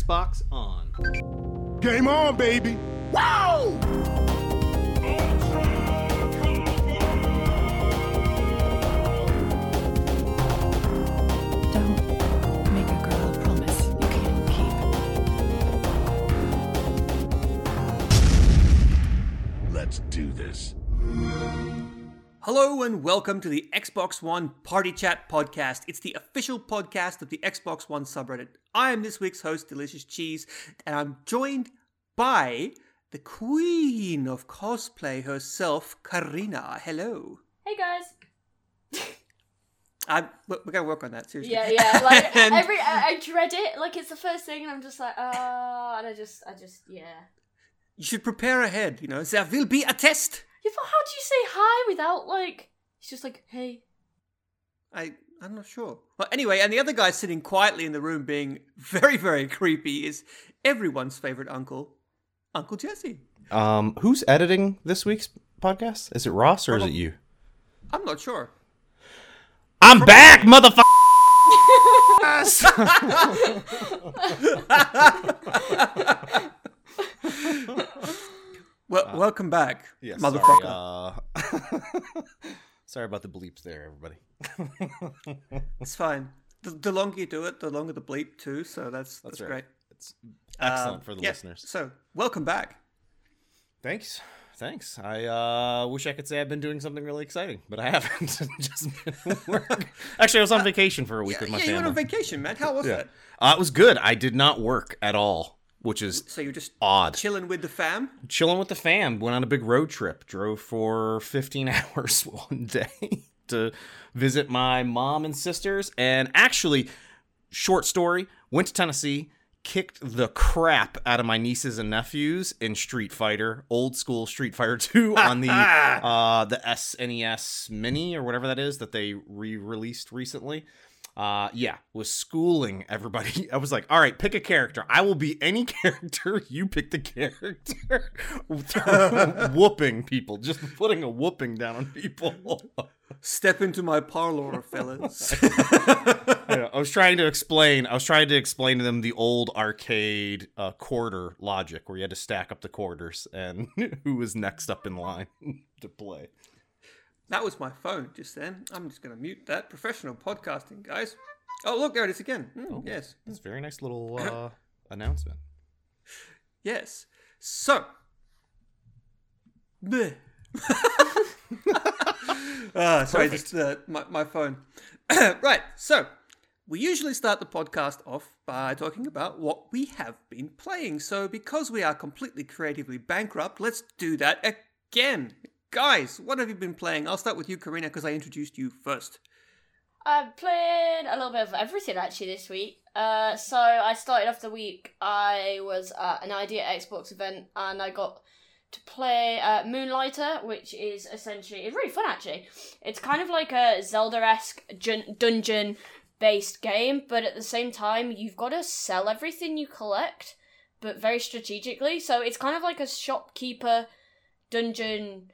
Xbox on. Game on, baby. Wow! Don't make a girl a promise you can't keep. Let's do this. Hello and welcome to the Xbox One Party Chat podcast. It's the official podcast of the Xbox One subreddit. I am this week's host, Delicious Cheese, and I'm joined by the queen of cosplay herself, Carina. Hello. Hey guys. I'm, we're to work on that, seriously. Yeah, yeah. Like And- every, I, I dread it. Like it's the first thing, and I'm just like, oh, and I just, I just, yeah. You should prepare ahead, you know. There will be a test. Yeah, but how do you say hi without like? It's just like, hey. I, I'm not sure. Well, anyway, and the other guy sitting quietly in the room being very, very creepy is everyone's favorite uncle, Uncle Jesse. Um, who's editing this week's podcast? Is it Ross or is it you? I'm not sure. I'm back, motherfucker. Well, welcome back, Yeah, motherfucker. Sorry, uh... sorry about the bleeps there, everybody. It's fine. The, the longer you do it, the longer the bleep too. So that's that's, That's right. great. It's excellent Um, for the yeah, listeners. So welcome back. Thanks. Thanks. I uh, wish I could say I've been doing something really exciting, but I haven't. Just been work. Actually, I was on vacation for a week Yeah, with my yeah, you went on vacation, man. How was yeah. that? Uh, it was good. I did not work at all, which is So you're just odd. chilling with the fam. chilling with the fam. Went on a big road trip. Drove for 15 hours one day to visit my mom and sisters. And actually, short story, went to Tennessee, kicked the crap out of my nieces and nephews in Street Fighter, old school Street Fighter 2 on the uh, the SNES Mini or whatever that is that they re-released recently. Uh, yeah, was schooling everybody. I was like, all right, pick a character. I will be any character. You pick the character. whooping people, just putting a whooping down on people. Step into my parlor, fellas. Yeah, I was trying to explain. I was trying to explain to them the old arcade uh, quarter logic, where you had to stack up the quarters and who was next up in line to play. That was my phone just then. I'm just gonna mute that. Professional podcasting, guys. Oh look, there it is again. Mm, yes, That's a very nice little uh, announcement. yes. So. Bleh. Ah, sorry, just uh, my, my phone. right, so we usually start the podcast off by talking about what we have been playing. So, because we are completely creatively bankrupt, let's do that again. Guys, what have you been playing? I'll start with you, Carina, because I introduced you first. I've played a little bit of everything actually this week. Uh, so I started off the week. I was at an ID@Xbox event and I got to play uh, Moonlighter, which is essentially it's really fun actually. It's kind of like a Zelda-esque jun- dungeon based game, but at the same time you've got to sell everything you collect, but very strategically. So it's kind of like a shopkeeper dungeon.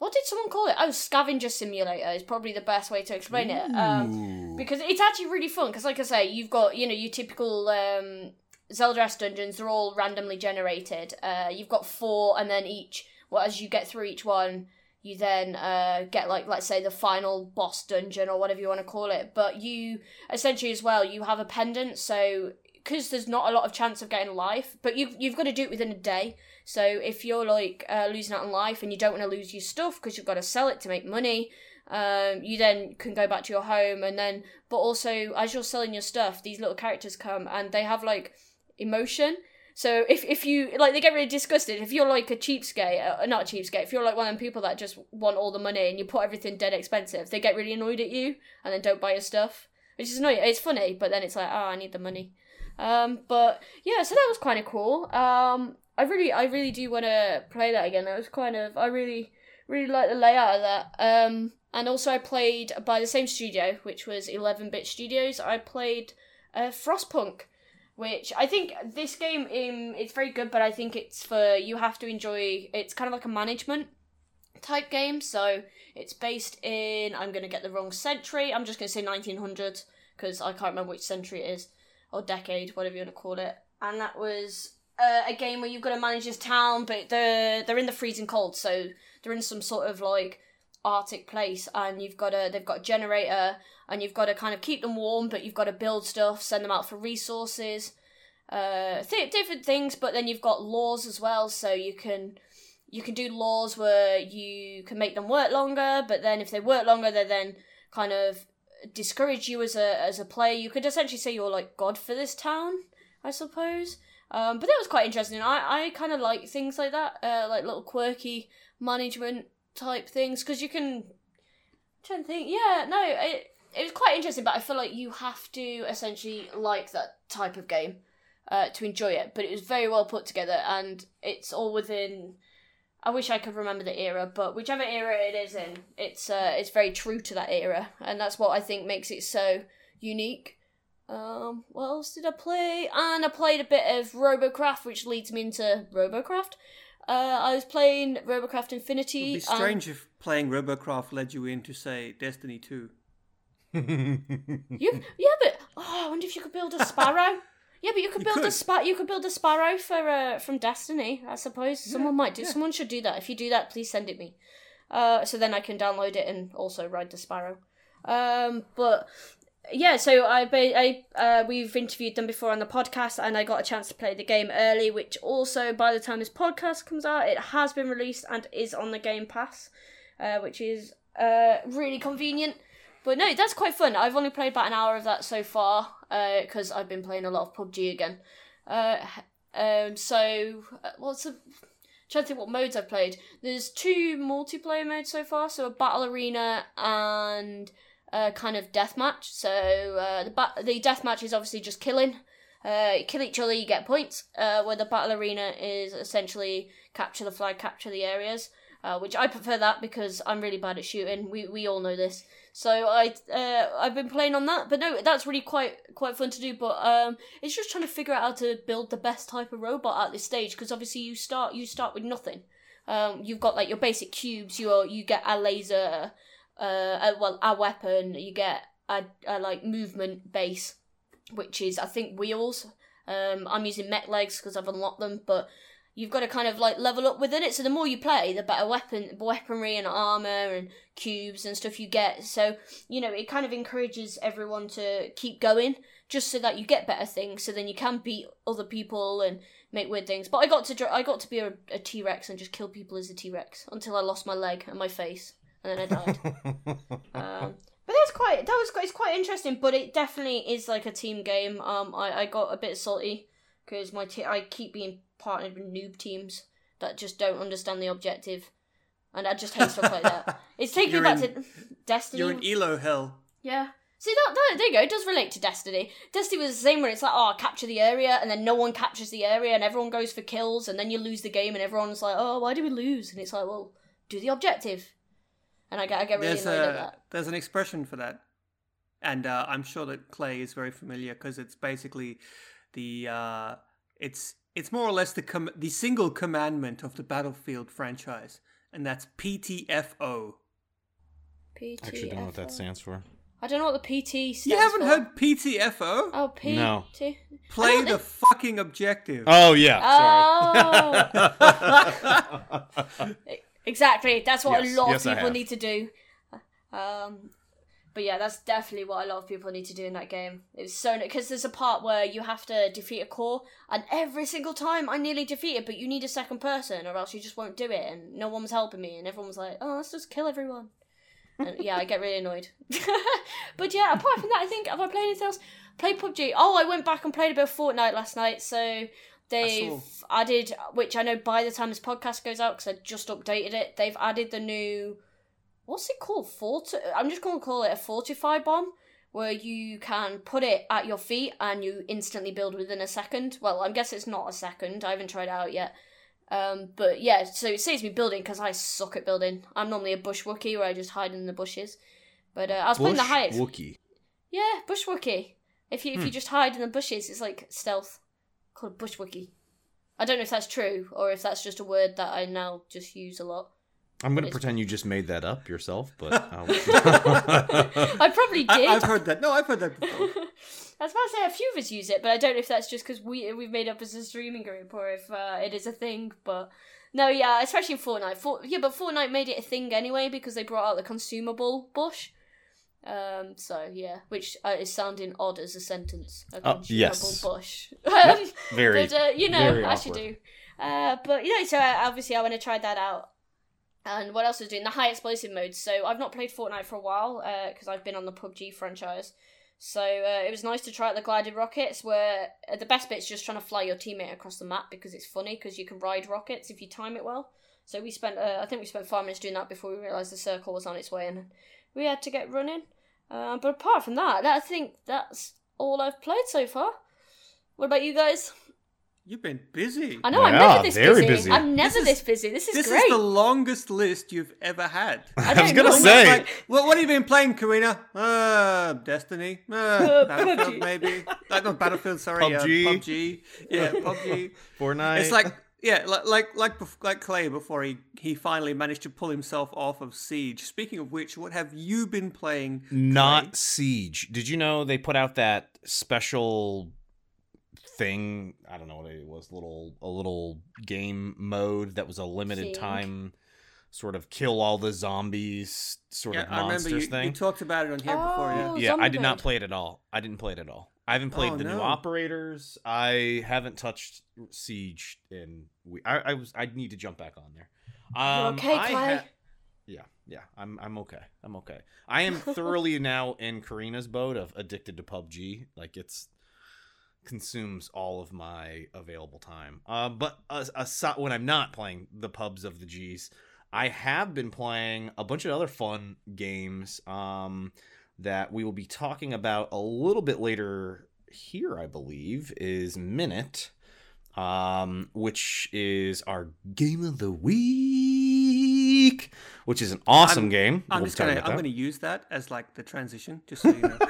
What did someone call it? Oh, scavenger simulator is probably the best way to explain it. Um, because it's actually really fun. Because, like I say, you've got you know your typical um, Zelda-esque dungeons. They're all randomly generated. Uh, you've got four, and then each. Well, as you get through each one, you then uh, get like let's say the final boss dungeon or whatever you want to call it. But you essentially as well you have a pendant. So because there's not a lot of chance of getting life, but you you've got to do it within a day. So if you're like uh, losing out on life and you don't want to lose your stuff because you've got to sell it to make money, um, you then can go back to your home and then. But also as you're selling your stuff, these little characters come and they have like emotion. So if if you like, they get really disgusted. If you're like a cheapskate, uh, not a cheapskate, if you're like one of them people that just want all the money and you put everything dead expensive, they get really annoyed at you and then don't buy your stuff, which is annoying. It's funny, but then it's like, oh, I need the money. Um, but yeah, so that was kind of cool. Um, I really, I really do want to play that again. That was kind of, I really, really like the layout of that. Um, and also I played by the same studio, which was 11-bit Studios. I played uh, Frostpunk, which I think this game um, it's very good, but I think it's for you have to enjoy. It's kind of like a management type game, so it's based in. I'm gonna get the wrong century. I'm just gonna say 1900 because I can't remember which century it is or decade, whatever you want to call it. and that was uh, a game where you've got to manage this town, but they're they're in the freezing cold, so they're in some sort of like arctic place, and you've got to they've got a generator, and you've got to kind of keep them warm, but you've got to build stuff, send them out for resources, uh, th- different things. But then you've got laws as well, so you can you can do laws where you can make them work longer, but then if they work longer, they then kind of discourage you as a as a player. You could essentially say you're like god for this town, I suppose. Um, but that was quite interesting. I, I kind of like things like that, uh, like little quirky management type things, because you can. I'm trying to think, yeah, no, it it was quite interesting, but I feel like you have to essentially like that type of game uh, to enjoy it. But it was very well put together, and it's all within. I wish I could remember the era, but whichever era it is in, it's uh, it's very true to that era, and that's what I think makes it so unique. Um, what else did I play? And I played a bit of Robocraft, which leads me into Robocraft. Uh, I was playing Robocraft Infinity. It'd be and- strange if playing Robocraft led you into, say, Destiny 2. You, yeah, but oh, I wonder if you could build a sparrow. yeah, but you could You build a could. spa. You could build a sparrow for uh, from Destiny. I suppose someone might do. Someone should do that. If you do that, please send it me. Uh, so then I can download it and also ride the sparrow. Um, but yeah, so I, I uh, we've interviewed them before on the podcast, and I got a chance to play the game early. Which also, by the time this podcast comes out, it has been released and is on the Game Pass, uh, which is uh, really convenient. But no, that's quite fun. I've only played about an hour of that so far because I've been playing a lot of PUBG again. Uh, um, so uh, what's the trying to think what modes I've played. There's two multiplayer modes so far, so a battle arena and a kind of death match. So uh, the ba- the deathmatch is obviously just killing. Uh, you kill each other, you get points. Uh, where the battle arena is essentially capture the flag, capture the areas. Uh, which I prefer that because I'm really bad at shooting. We we all know this. So I uh, I've been playing on that, but no, that's really quite quite fun to do. But um, it's just trying to figure out how to build the best type of robot at this stage because obviously you start you start with nothing. Um, you've got like your basic cubes. You you get a laser, uh, well a weapon. You get a, a like movement base, which is I think wheels. Um, I'm using mech legs because I've unlocked them, but you've got to kind of like level up within it. So the more you play, the better weapon, weaponry, and armor and cubes and stuff you get. So you know it kind of encourages everyone to keep going, just so that you get better things. So then you can beat other people and make weird things. But I got to I got to be a, a T Rex and just kill people as a T Rex until I lost my leg and my face, and then I died. um, but that's quite that was quite, it's quite interesting. But it definitely is like a team game. Um, I, I got a bit salty because my te- I keep being partnered with noob teams that just don't understand the objective, and I just hate stuff like that. It's taking You're me back in- to Destiny. You're in Elo hell. Yeah. See that, that there you go. It does relate to Destiny. Destiny was the same where it's like, oh, capture the area, and then no one captures the area, and everyone goes for kills, and then you lose the game, and everyone's like, oh, why do we lose? And it's like, well, do the objective. And I get, I get really There's annoyed at a that. there's an expression for that, and uh, I'm sure that Clay is very familiar because it's basically the uh, it's it's more or less the com- the single commandment of the Battlefield franchise, and that's PTFO. I actually don't know what that stands stands for. I don't know what the PT stands You haven't for. heard PTFO? Oh, P. No. T- Play the don't fucking objective. Oh yeah, Oh. exactly. That's what Yes, a lot yes, of people need to do. Um, but yeah, that's definitely what a lot of people need to do in that game. It's so because there's a part where you have to defeat a core, and every single time I nearly defeat it, but you need a second person, or else you just won't do it, and no one was helping me, and everyone was like, "Oh, let's just kill everyone." And yeah, I get really annoyed. but yeah, apart from that, I think have I played anything else? Played PUBG. Oh, I went back and played a bit of Fortnite last night. So they've added, which I know by the time this podcast goes out, because I just updated it, they've added the new. What's it called? Forti- I'm just going to call it a fortify bomb, where you can put it at your feet and you instantly build within a second. Well, I guess it's not a second. I haven't tried it out yet. Um, but yeah, so it saves me building because I suck at building. I'm normally a bush Wookie where I just hide in the bushes. But uh, I was playing the Bush highest. Wookie. Yeah, bush Wookie. If you if Hmm. you just hide in the bushes, it's like stealth. Called bush Wookie. I don't know if that's true or if that's just a word that I now just use a lot. I'm gonna pretend you just made that up yourself, but I'll... I probably I, did. I've heard that. No, I've heard that before. I was about to say a few of us use it, but I don't know if that's just because we we've made up as a streaming group or if uh, it is a thing. But no, yeah, especially in Fortnite. For- yeah, but Fortnite made it a thing anyway because they brought out the consumable bush. Um, so yeah, which uh, is sounding odd as a sentence. Oh, yes. bush. Um, Very. but uh, you know, as you do. Uh, but you know, so uh, obviously I want to try that out. And what else was doing? The high explosive mode. So I've not played Fortnite for a while because I've been on the PUBG franchise. So uh, it was nice to try out the glided rockets, where uh, the best bit's just trying to fly your teammate across the map because it's funny because you can ride rockets if you time it well. So we spent, uh, I think we spent five minutes doing that before we realised the circle was on its way and we had to get running. Uh, but apart from that, I think that's all I've played so far. What about you guys? You've been busy. I know I'm Yeah, never this very busy. busy. I'm never This this, is- busy. This is this great. is the longest list you've ever had. I, I was don't gonna know. say- Like, what, what have you been playing, Carina? Uh, Destiny. Uh, Battlefield, PUBG. maybe. Uh, not Battlefield. Sorry. PUBG. Uh, PUBG. Yeah, PUBG. Fortnite. It's like yeah, like like like bef- like Clay before he he finally managed to pull himself off of Siege. Speaking of which, what have you been playing? not Clay? Siege. Did you know they put out that special thing? I don't know what it was. Little a little game mode that was a limited Thing. time, sort of kill all the zombies sort Yeah, of I remember monsters you, thing. you talked about it on here before. Yeah. Oh, yeah, I did not play it at all. I didn't play it at all. I haven't played Oh, the new operators. I haven't touched Siege in. We, I, I was. I need to jump back on there. Um, okay, I Clay? ha- yeah, yeah. I'm. I'm okay. I'm okay. I am thoroughly now in Carina's boat of addicted to PUBG. Like it's consumes all of my available time. Uh, but as- aside, when I'm not playing the pubs of the G's, I have been playing a bunch of other fun games um, that we will be talking about a little bit later here, I believe, is Minit, um, which is our game of the week, which is an awesome I'm- game. I'm We'll just gonna I'm gonna use that as like the transition, just so you know.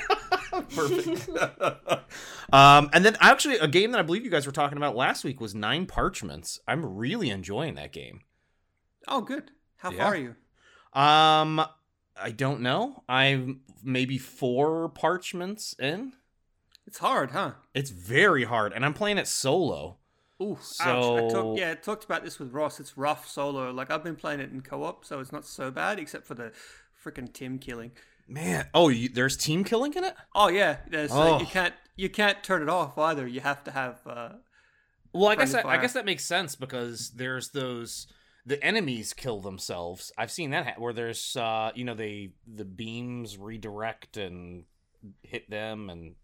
Perfect. um, and then actually, a game that I believe you guys were talking about last week was Nine Parchments. I'm really enjoying that game. oh, good. How Yeah. far are you? Um, I don't know. I'm maybe four parchments in. It's hard, huh? It's very hard, and I'm playing it solo. Ooh, ouch. I So- talk, yeah, I talked about this with Ross. It's rough solo. Like I've been playing it in co-op, so it's not so bad, except for the freaking team killing. Man, oh, you, there's team killing in it. Oh yeah, there's, Oh. you can't you can't turn it off either. You have to have. Uh, Well, I guess that, I guess that makes sense because there's those the enemies kill themselves. I've seen that ha- where there's uh you know they the beams redirect and hit them and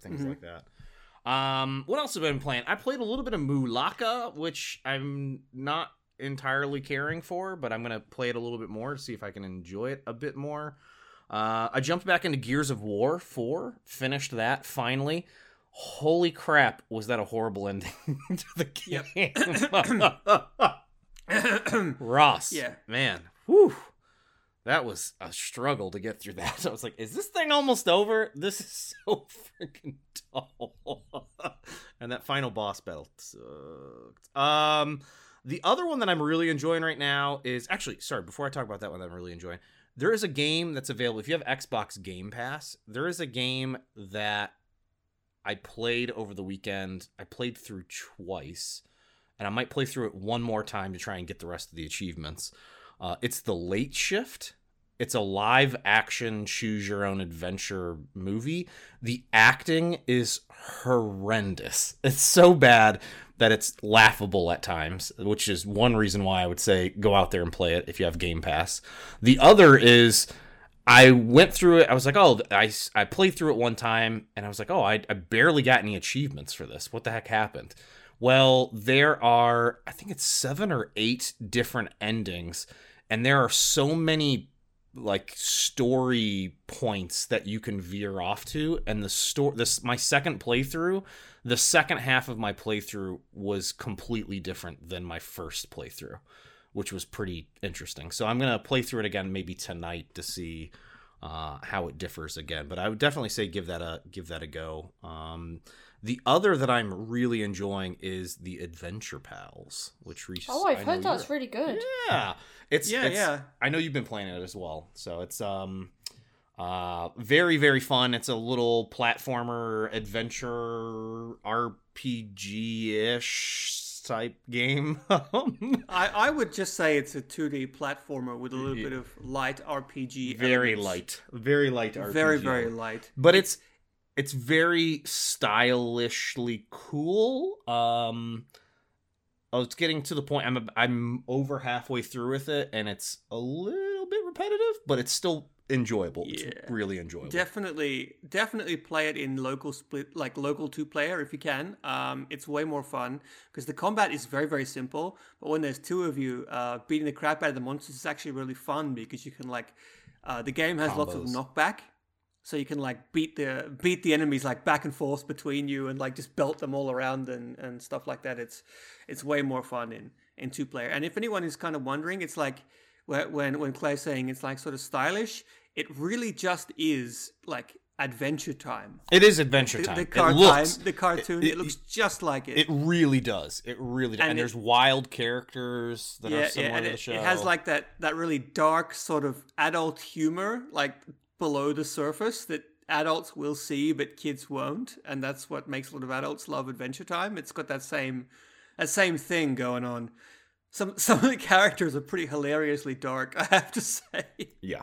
things Mhm. like that. Um, what else have I been playing? I played a little bit of Mulaka, which I'm not entirely caring for, but I'm gonna play it a little bit more to see if I can enjoy it a bit more. Uh, I jumped back into Gears of War 4, finished that finally. Holy crap, was that a horrible ending to the game? Ross. Yeah. Man. Whew. That was a struggle to get through that. I was like, is this thing almost over? This is so freaking dull. and that final boss battle sucked. Um the other one that I'm really enjoying right now is actually sorry, before I talk about that one that I'm really enjoying, there is a game that's available. If you have Xbox Game Pass, there is a game that I played over the weekend. I played through twice, and I might play through it one more time to try and get the rest of the achievements. Uh, it's The Late Shift. It's a live action choose your own adventure movie. The acting is horrendous. It's so bad that it's laughable at times, which is one reason why I would say go out there and play it if you have Game Pass. The other is I went through it. I was like, oh, I, I played through it one time and I was like, oh, I, I barely got any achievements for this. What the heck happened? Well, there are, I think it's seven or eight different endings, and there are so many like story points that you can veer off to and the story this my second playthrough the second half of my playthrough was completely different than my first playthrough which was pretty interesting. So i'm gonna play through it again maybe tonight to see uh, how it differs again but i would definitely say give that a give that a go. Um, the other that i'm really enjoying is the adventure pals which reaches Oh, I've I heard that's really good. yeah it's Yeah, it's- yeah. I know you've been playing it as well, so it's um, Uh, very very fun. It's a little platformer adventure RPG ish type game. I, I would just say it's a 2D platformer with a little bit of light RPG. very elements. light, very light RPG. Very, very light. but it's it's very stylishly cool. Um, oh, it's getting to the point. I'm I'm over halfway through with it, and it's a little bit repetitive, but it's still enjoyable. Yeah. It's really enjoyable. Definitely, definitely play it in local split, like local two player if you can. Um, it's way more fun because the combat is very, very simple. But when there's two of you, uh, beating the crap out of the monsters is actually really fun because you can like, uh, the game has lots of knockback, so you can like beat the beat the enemies like back and forth between you and like just belt them all around and and stuff like that. It's it's way more fun in in two player. And if anyone is kind of wondering, it's like when when Clay's saying it's like sort of stylish, it really just is like adventure time. It is Adventure Time. the, it car- looks. time, the cartoon, it, it- looks just like it. It really does. It really does. And, And it- there's wild characters that are yeah, similar yeah, and to the show. it has like that that really dark sort of adult humor, like below the surface that adults will see but kids won't, and that's what makes a lot of adults love Adventure Time. It's got that same that same thing going on. Some some of the characters are pretty hilariously dark, I have to say. Yeah.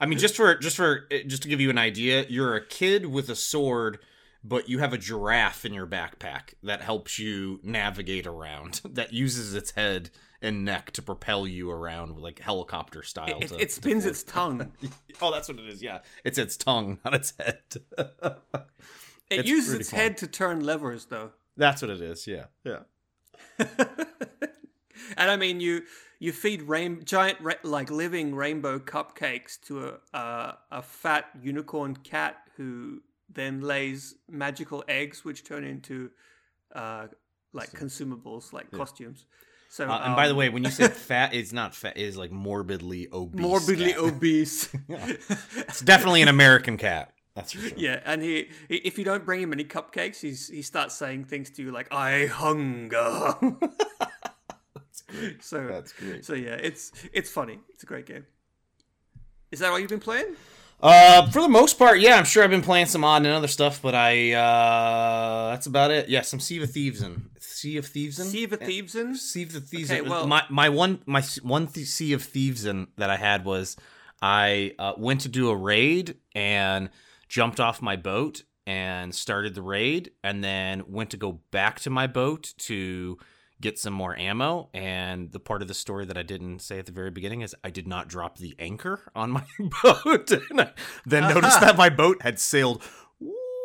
I mean, just for just for eh, just to give you an idea, you're a kid with a sword, but you have a giraffe in your backpack that helps you navigate around. That uses its head and neck to propel you around, like helicopter style. It, to- it spins float. its tongue. Oh, that's what it is. Yeah, it's its tongue, not its head. It It's uses its fun. head to turn levers, though. that's what it is. Yeah, yeah. and I mean, you you feed rain, giant ra- like living rainbow cupcakes to a uh, a fat unicorn cat who then lays magical eggs, which turn into uh, like consumables, like costumes. So, Uh, and by the um, way, when you say fat, it's not fat. It is like morbidly obese. morbidly cat. obese. It's definitely an American cat. That's for sure. Yeah, and he he- if you don't bring him any cupcakes, he's he starts saying things to you like "I hunger." So That's great. So yeah, it's it's funny. It's a great game. Is that what you've been playing? Uh, for the most part, yeah, I'm sure I've been playing some odd and other stuff, but I uh, that's about it. Yeah, some Sea of Thieves and Sea of Thieves and Sea of Thieves in? Sea of Thieves. Okay, well- my my one my one th- Sea of Thieves in that I had was I uh, went to do a raid and jumped off my boat and started the raid, and then went to go back to my boat to get some more ammo. And the part of the story that I didn't say at the very beginning is I did not drop the anchor on my boat, and I then noticed that my boat had sailed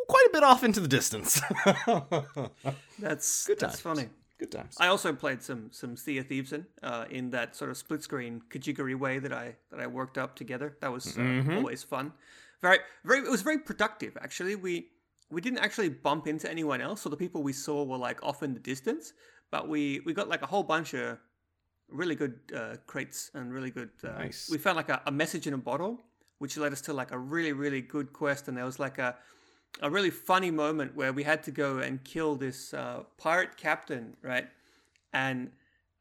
quite a bit off into the distance. That's Good that's times. funny. Good times. I also played some some Sea of Thieves in uh, in that sort of split screen Kajigiri way that I that I worked up together. That was uh, Mm-hmm. always fun. Very very it was very productive actually. We we didn't actually bump into anyone else, so the people we saw were like off in the distance. But we we got like a whole bunch of really good uh, crates and really good. Uh, Nice. We found like a, a message in a bottle, which led us to like a really really good quest, and there was like a a really funny moment where we had to go and kill this uh, pirate captain, right? And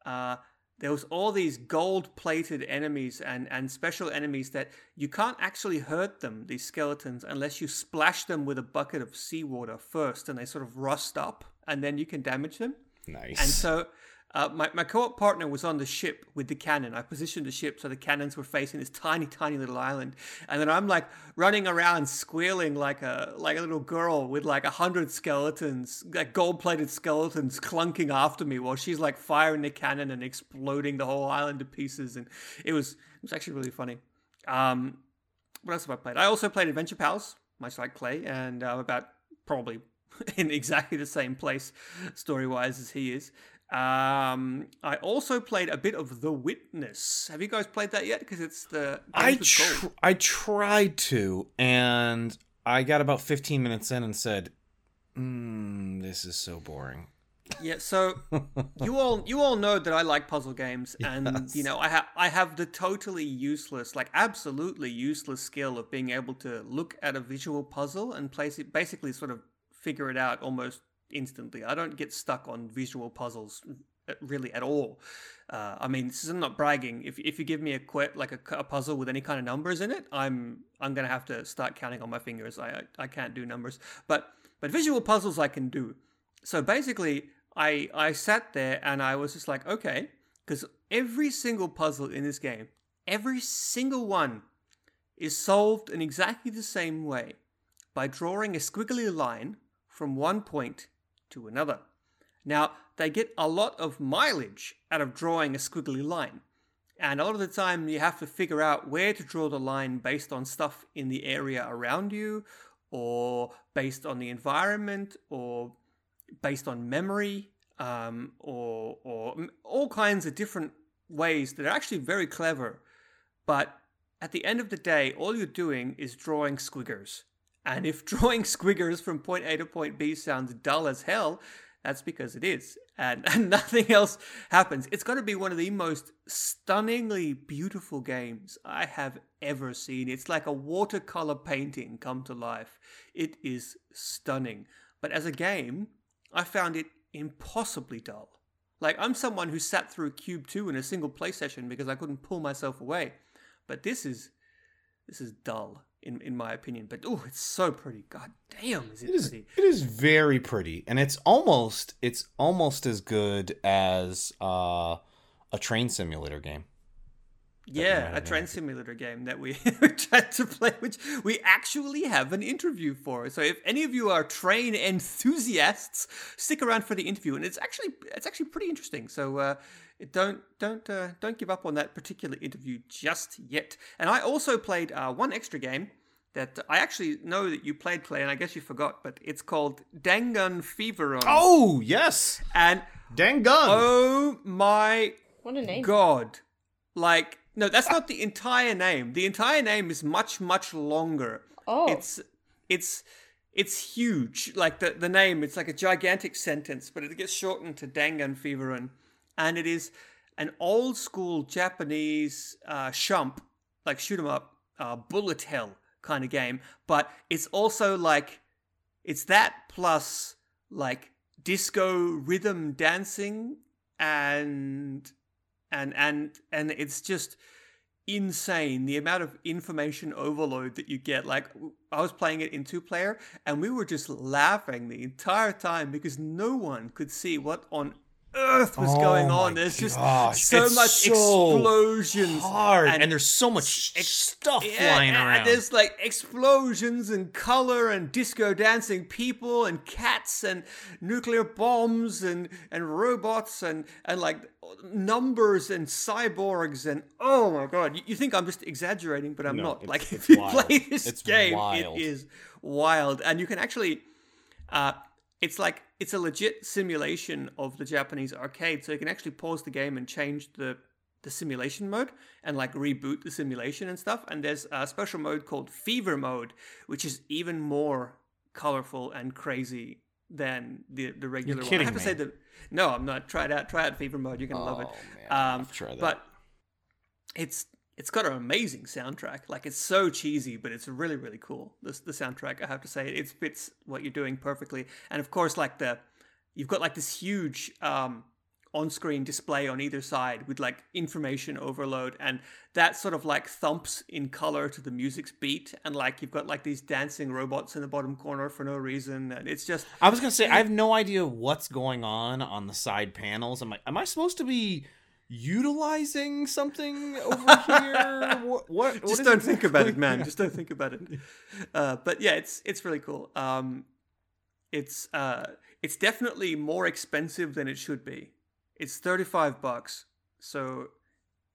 uh, there was all these gold-plated enemies and and special enemies that you can't actually hurt them, these skeletons, unless you splash them with a bucket of seawater first, and they sort of rust up, and then you can damage them. Nice. And so uh, my, my co-op partner was on the ship with the cannon. I positioned the ship so the cannons were facing this tiny, tiny little island. And then I'm like running around squealing like a like a little girl with like a hundred skeletons, like gold-plated skeletons clunking after me while she's like firing the cannon and exploding the whole island to pieces. And it was it was actually really funny. Um, what else have I played? I also played Adventure Pals, much like Clay, and I'm about probably in exactly the same place story wise as he is. Um, I also played a bit of The Witness. Have you guys played that yet? Because it's the I tr- I tried to, and I got about 15 minutes in and said, mm, "This is so boring." Yeah, so you all you all know that I like puzzle games, and Yes. you know I have I have the totally useless, like absolutely useless skill of being able to look at a visual puzzle and place it, basically sort of figure it out almost instantly. I don't get stuck on visual puzzles uh, really at all. Uh, I mean, this is I'm not bragging. If if you give me a que- like a, a puzzle with any kind of numbers in it, I'm I'm gonna have to start counting on my fingers. I I, I can't do numbers, but but visual puzzles I can do. So basically, I I sat there and I was just like, okay, because every single puzzle in this game, every single one, is solved in exactly the same way by drawing a squiggly line from one point to another. Now, they get a lot of mileage out of drawing a squiggly line. And a lot of the time, you have to figure out where to draw the line based on stuff in the area around you, or based on the environment, or based on memory, um, or, or all kinds of different ways that are actually very clever. But at the end of the day, all you're doing is drawing squiggers. And if drawing squiggers from point A to point B sounds dull as hell, that's because it is. And, and nothing else happens. It's got to be one of the most stunningly beautiful games I have ever seen. It's like a watercolor painting come to life. It is stunning. But as a game, I found it impossibly dull. Like, I'm someone who sat through Cube 2 in a single play session because I couldn't pull myself away. But this is this is dull in in my opinion. But oh, it's so pretty. God damn, is it, It is pretty? it is very pretty, and it's almost it's almost as good as uh, a train simulator game. Yeah, a train simulator game that we tried to play, which we actually have an interview for. So if any of you are train enthusiasts, stick around for the interview, and it's actually it's actually pretty interesting. So uh, don't don't uh, don't give up on that particular interview just yet. And I also played uh, one extra game that I actually know that you played, Clay, and I guess you forgot, but it's called Dangun Fever. Oh yes, and dang gun! oh my What a name. God. Like, no, that's not the entire name. The entire name is much, much longer. Oh. It's it's it's huge. Like the, the name, it's like a gigantic sentence, but it gets shortened to Dangan Feverin. And it is an old school Japanese uh, shump, like shoot 'em up, uh, bullet hell kind of game. But it's also like it's that plus like disco rhythm dancing and and and and it's just insane the amount of information overload that you get like i was playing it in two player and we were just laughing the entire time because no one could see what on earth was Oh going on there's just gosh, so it's much so explosions hard, and, there's so much stuff yeah, flying and around. There's like explosions and color and disco dancing people and cats and nuclear bombs and, and robots and, and like numbers and cyborgs and oh my god, you, you think I'm just exaggerating, but I'm No, not. Like if you wild. play this It's game, wild. it is wild, and you can actually. Uh, it's like it's a legit simulation of the Japanese arcade, so you can actually pause the game and change the the simulation mode and like reboot the simulation and stuff. And there's a special mode called Fever Mode, which is even more colorful and crazy than the the regular one. I kidding have to say that no, I'm not. Try it out. Try out Fever Mode. You're gonna love it. Oh, man, Um, to try that. But it's it's got an amazing soundtrack. Like it's so cheesy, but it's really really cool. This the soundtrack. I have to say it fits what you're doing perfectly. And of course, like the you've got like this huge um, on-screen display on either side with like information overload, and that sort of like thumps in color to the music's beat. And like you've got like these dancing robots in the bottom corner for no reason, and it's just I was gonna say I have no idea what's going on on the side panels. I'm like, am I supposed to be utilizing something over here? what? what what just is don't think about it, man. Just don't think about it. Uh, but yeah, it's it's really cool. Um, it's uh, it's definitely more expensive than it should be. It's thirty five bucks, so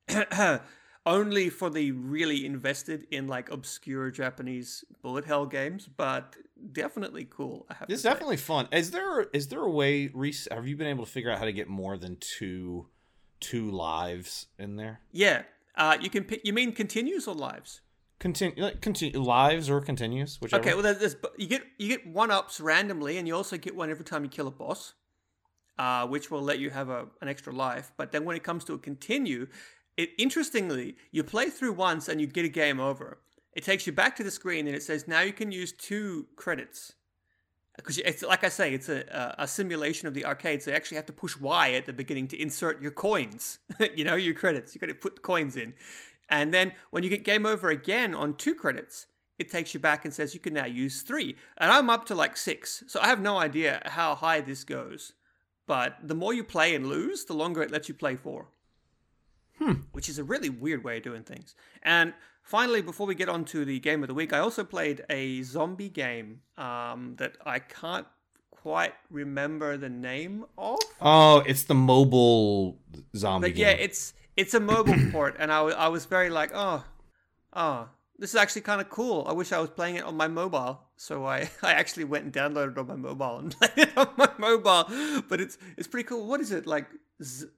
only for the really invested in like obscure Japanese bullet hell games, but definitely cool. I have It's definitely fun. Is there is there a way? Rhys, have you been able to figure out how to get more than two two lives in there? yeah. Uh, you can pick. You mean continues or lives? Continue, continue lives or continues, whichever. Okay, well, there's, there's you get you get one ups randomly, and you also get one every time you kill a boss, uh, which will let you have a, an extra life. But then when it comes to a continue, it interestingly you play through once and you get a game over. It takes you back to the screen and it says now you can use two credits, because it's like I say, it's a, a simulation of the arcade. So you actually have to push Y at the beginning to insert your coins. you know, your credits. You got to put the coins in, and then when you get game over again on two credits, it takes you back and says you can now use three. And I'm up to like six, so I have no idea how high this goes. But the more you play and lose, the longer it lets you play for. Hmm. Which is a really weird way of doing things. And finally, before we get on to the game of the week, I also played a zombie game um, that I can't quite remember the name of. Oh, it's the mobile zombie But yeah, it's it's a mobile port, and I, I was very like, oh, oh, this is actually kind of cool. I wish I was playing it on my mobile. So I, I actually went and downloaded it on my mobile and played it on my mobile. But it's it's pretty cool. What is it like? Z-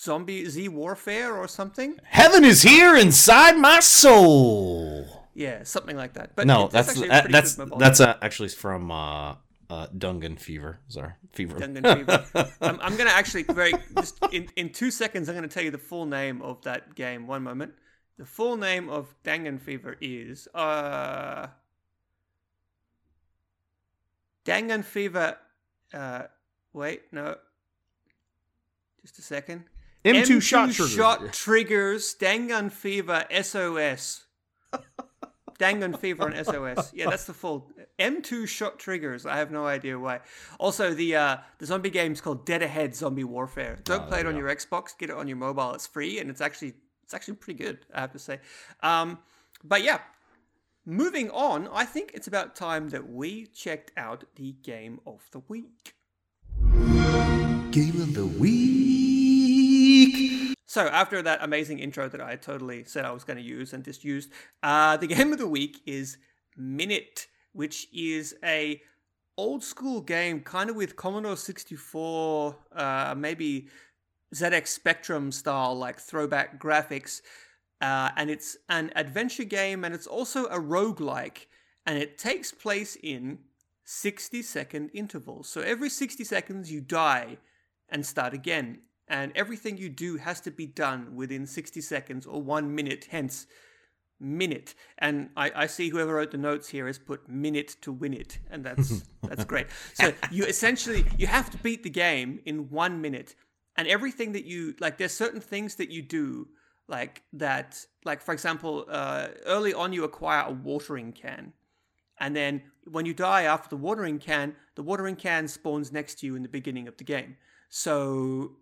zombie Z Warfare or something? Heaven is here inside my soul. Yeah, something like that. But No, that's actually that, that's that's uh, actually from uh, uh, Dungan Fever. Sorry, Fever. Dungeon Fever. I'm, I'm gonna actually very just in, in two seconds. I'm gonna tell you the full name of that game. One moment. The full name of Dangan Fever is uh Dangan Fever. Uh, wait, no. Just a second. M2 shot trigger. shot triggers. Dangan Fever SOS. Dangan Fever and SOS. Yeah, that's the full M2 shot triggers. I have no idea why. Also, the uh, the zombie game's called Dead Ahead Zombie Warfare. Don't play it on your Xbox. Get it on your mobile. It's free and it's actually it's actually pretty good. I have to say. Um, but yeah, moving on. I think it's about time that we checked out the game of the week. Game of the week. So after that amazing intro that I totally said I was going to use and just used, uh, the game of the week is Minit, which is a old school game, kind of with Commodore 64, uh, maybe ZX Spectrum style, like throwback graphics. Uh, and it's an adventure game, and it's also a roguelike, and it takes place in 60 second intervals. So every 60 seconds, you die and start again. And everything you do has to be done within 60 seconds or one minute, hence minute. And I, I see whoever wrote the notes here has put minute to win it, and that's that's great. So you essentially you have to beat the game in one minute, and everything that you like, there's certain things that you do like that. Like for example, uh, early on you acquire a watering can, and then when you die after the watering can, the watering can spawns next to you in the beginning of the game. So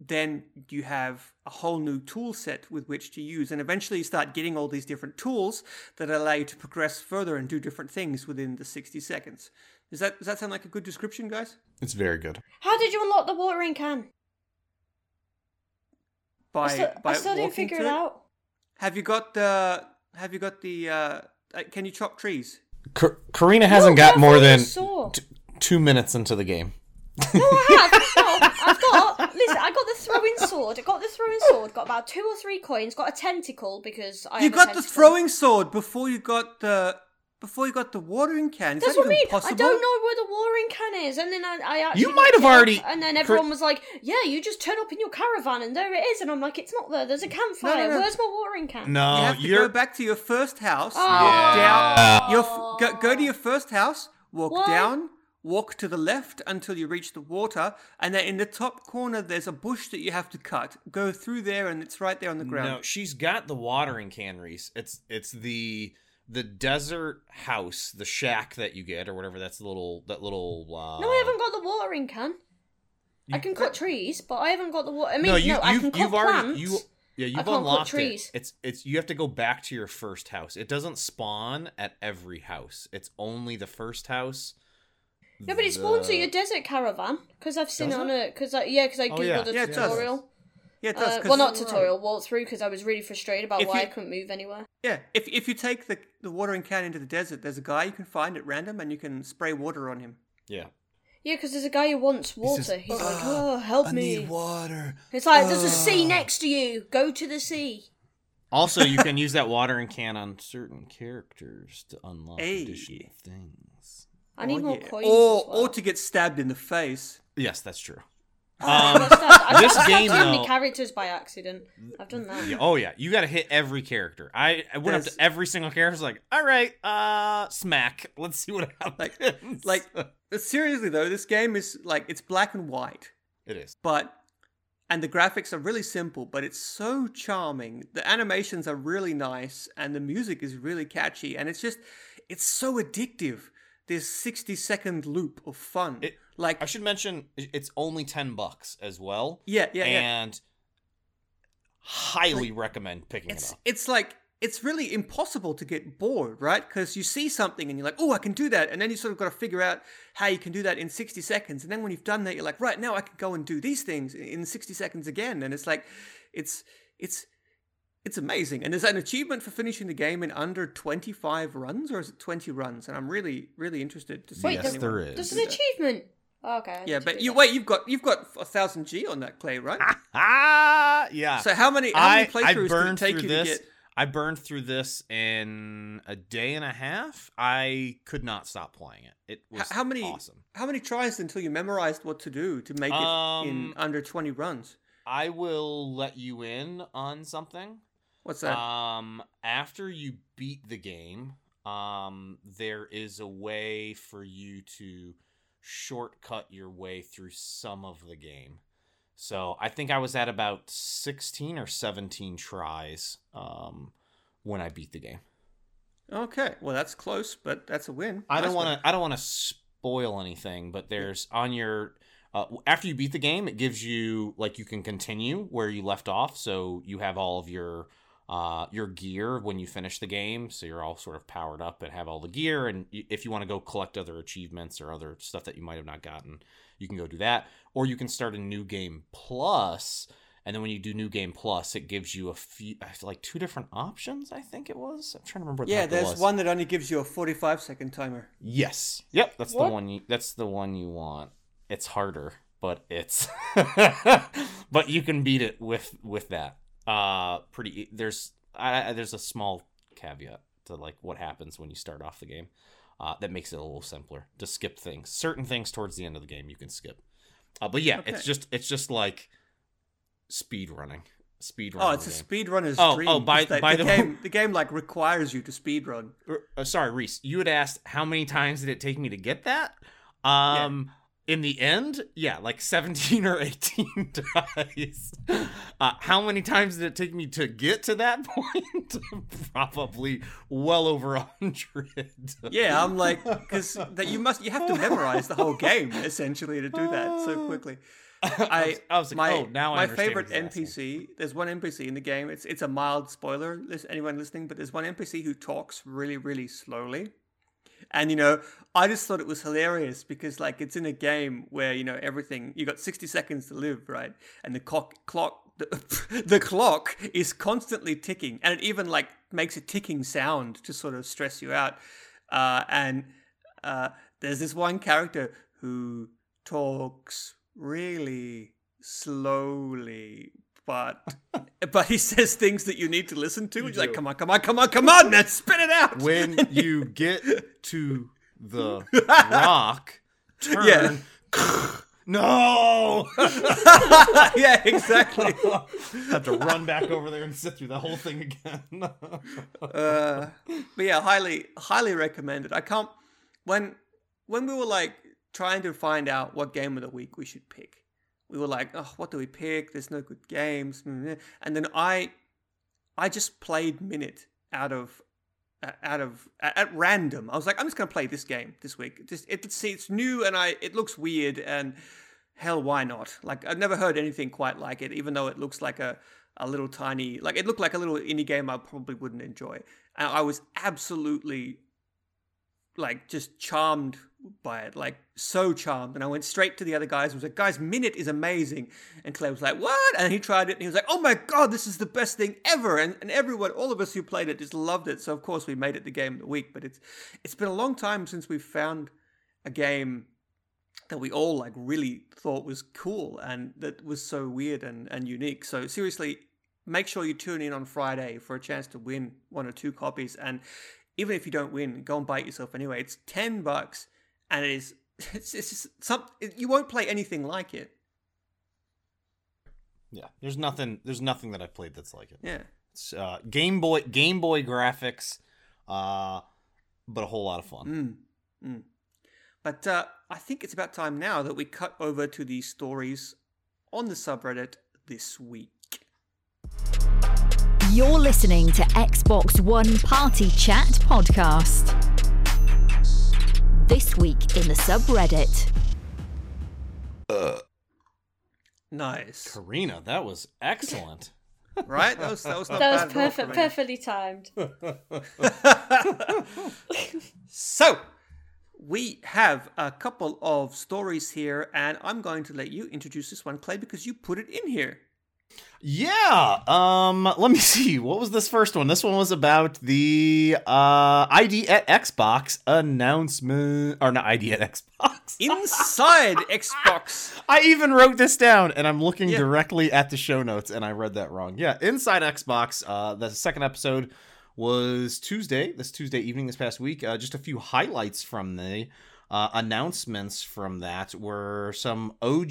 then you have a whole new tool set with which to use. And eventually you start getting all these different tools that allow you to progress further and do different things within the 60 seconds. Does that, does that sound like a good description, guys? It's very good. How did you unlock the watering can? By, I still, by I still didn't walking figure to it out. Have you got the, have you got the, uh, uh, can you chop trees? Kar- Carina hasn't No, got more than t- two minutes into the game. No, I have. No, I've got. Listen, I got the throwing sword. I got the throwing sword. Got about two or three coins. Got a tentacle because I. You got the throwing sword before you got the, before you got the watering can. Is That's that what I even mean. possible? I don't know where the watering can is, and then I, I actually You might have already- And then everyone was like, "Yeah, you just turn up in your caravan, and there it is." And I'm like, "It's not there. There's a campfire. no. Where's my watering can?" No, You have to you're go back to your first house, Oh. walk down. Your f- go, go to your first house, walk What? down, walk to the left until you reach the water, and then in the top corner there's a bush that you have to cut. Go through there, and it's right there on the ground. No, she's got the watering can, Rhys. It's it's the the desert house, the shack that you get, or whatever. That's the little that little. Uh, No, I haven't got the watering can. I can cut trees, but I haven't got the water. I mean, No, no, you I you've, can cut you've already plants. you yeah you've can't unlocked trees. it. It's it's you have to go back to your first house. It doesn't spawn at every house. It's only the first house. Yeah, but it spawns the- at your desert caravan because I've seen Does it on it? a because I yeah because I Oh, googled yeah. the Yeah, it does. tutorial. yeah, it does. Uh, 'cause- well, not tutorial, walkthrough because I was really frustrated about If why you- I couldn't move anywhere. Yeah, if if you take the the watering can into the desert, there's a guy you can find at random, and you can spray water on him. Yeah. Yeah, because there's a guy who wants water. He's like, oh, help me. Need water. It's like there's a sea next to you. Go to the sea. Also, you can use that watering can on certain characters to unlock Hey. additional things. I need Oh, more yeah. coins. Or well. or to get stabbed in the face. Yes, that's true. Um, I this just game, too many though- characters by accident. I've done that. Yeah, oh yeah, you got to hit every character. I, I went up to every single character. was like, all right, uh, smack. Let's see what happens. Like, seriously though, this game is like it's black and white, it is. but and the graphics are really simple, but it's so charming. The animations are really nice, and the music is really catchy, and it's just it's so addictive. This sixty second loop of fun, It- like I should mention it's only ten bucks as well. yeah, yeah, yeah. and highly recommend picking it up. it's like it's really impossible to get bored, right? Because you see something and you're like, oh, I can do that, and then you sort of got to figure out how you can do that in 60 seconds, and then when you've done that, you're like, right now I can go and do these things in- in 60 seconds again, and it's like, it's it's it's amazing. And there's an achievement for finishing the game in under 25 runs, or is it 20 runs? And I'm really really interested to see. Wait, yes, anyone there can is. There's do an achievement. Oh, okay. Yeah, but you that. wait, you've got you've got a thousand G on that clay, right? Ah, yeah. So how many how I, many I playthroughs did it take you this. to get? I burned through this in a day and a half. I could not stop playing it. It was how many awesome. how many tries until you memorized what to do to make it in Um, under 20 runs? I will let you in on something. What's that? Um, after you beat the game, um, there is a way for you to shortcut your way through some of the game. So I think I was at about sixteen or seventeen tries um, when I beat the game. okay, well that's close, but that's a win. I don't want to. I don't want to spoil anything, but there's on your uh, after you beat the game, it gives you like you can continue where you left off, so you have all of your uh, your gear when you finish the game, so you're all sort of powered up and have all the gear. And if you want to go collect other achievements or other stuff that you might have not gotten, you can go do that, or you can start a new game plus. And then when you do new game plus, it gives you a few, like two different options. I think it was. I'm trying to remember. What Yeah, heck there's was. one that only gives you a 45 second timer. Yes. Yep, that's What? the one you that's the one you want. It's harder, but it's but you can beat it with with that. Uh pretty there's I, there's a small caveat to like what happens when you start off the game. Uh, that makes it a little simpler to skip things. Certain things towards the end of the game you can skip. Uh, but yeah, it's just it's just like speed running. Speed Oh, it's a game. speedrunner's Oh, dream. oh, by- like by the, the way- game, the game like requires you to speed run. uh, sorry, Rhys. You had asked how many times did it take me to get that? Um, in the end, yeah, like seventeen or eighteen times. Uh, how many times did it take me to get to that point? Probably well over a hundred. Yeah, I'm like, because that you must, you have to memorize the whole game essentially to do that so quickly. I, I was like, my, oh, now I my favorite what he's asking. NPC. There's one NPC in the game. It's it's a mild spoiler. Anyone listening, but there's one NPC who talks really really slowly, and you know I just thought it was hilarious because like it's in a game where you know everything you got 60 seconds to live, right? And the clock clock the, the clock is constantly ticking, and it even like makes a ticking sound to sort of stress you out. Uh, and uh, there's this one character who talks really slowly, but but he says things that you need to listen to. He's like, "Come on, come on, come on, come on, man, spit it out." When you get to the rock, turn. Yeah. no. yeah, exactly. have to run back over there and sit through the whole thing again. Uh, but yeah, highly highly recommended. I can't when when we were like trying to find out what game of the week we should pick. We were like, oh, what do we pick? There's no good games, mm, and then I I just played Minit out of out of at, random. I was like, I'm just gonna play this game this week. Just it, see, it's new and I it looks weird and hell, why not? Like I've never heard anything quite like it, even though it looks like a a little tiny like it looked like a little indie game I probably wouldn't enjoy. And I was absolutely like just charmed by it, like so charmed. And I went straight to the other guys and was like, guys, Minit is amazing. And Clay was like, what? And he tried it and he was like, oh my God, this is the best thing ever. And, and everyone, all of us who played it just loved it. So of course we made it the game of the week, but it's, it's been a long time since we've found a game that we all like really thought was cool and that was so weird and, and unique. So seriously, make sure you tune in on Friday for a chance to win one or two copies. And even if you don't win, go and buy it yourself anyway. It's ten bucks, and it is it's, it's just some. You won't play anything like it. Yeah, there's nothing. There's nothing that I've played that's like it. Yeah. It's uh, Game Boy Game Boy graphics, uh, but a whole lot of fun. Mm. Mm. But uh, I think it's about time now that we cut over to the stories on the subreddit this week. You're listening to Xbox One Party Chat podcast. This week in the subreddit. Uh. Nice, Carina, that was excellent. right? That was that was not That was bad at perfect, perfectly timed. So, we have a couple of stories here, and I'm going to let you introduce this one, Clay, because you put it in here. Yeah. Um. Let me see. What was this first one? This one was about the uh ID at Xbox announcement, or not ID at Xbox. Inside Xbox. I even wrote this down, and I'm looking Yeah. directly at the show notes, and I read that wrong. Yeah, Inside Xbox. Uh, the second episode was Tuesday. This Tuesday evening, this past week. Uh, just a few highlights from the uh, announcements from that were some OG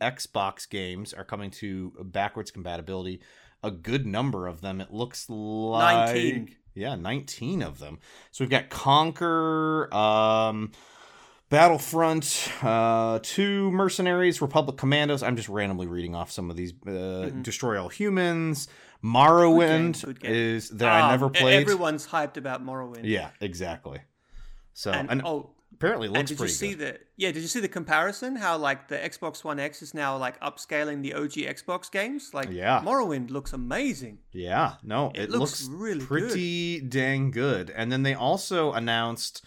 Xbox games are coming to backwards compatibility. A good number of them. It looks like 19. Yeah, 19 of them. So we've got Conker, um, Battlefront, uh, two Mercenaries, Republic Commandos. I'm just randomly reading off some of these. Uh, Destroy All Humans, Morrowind Mm-hmm. Good game, good game. is that I Um, never played. Everyone's hyped about Morrowind. Yeah, exactly. So And, and, oh, apparently it and looks did you see good. the yeah? Did you see the comparison? How like the Xbox One X is now like upscaling the OG Xbox games? Like Yeah. Morrowind looks amazing. Yeah, no, It it, looks looks, really pretty dang good. And then they also announced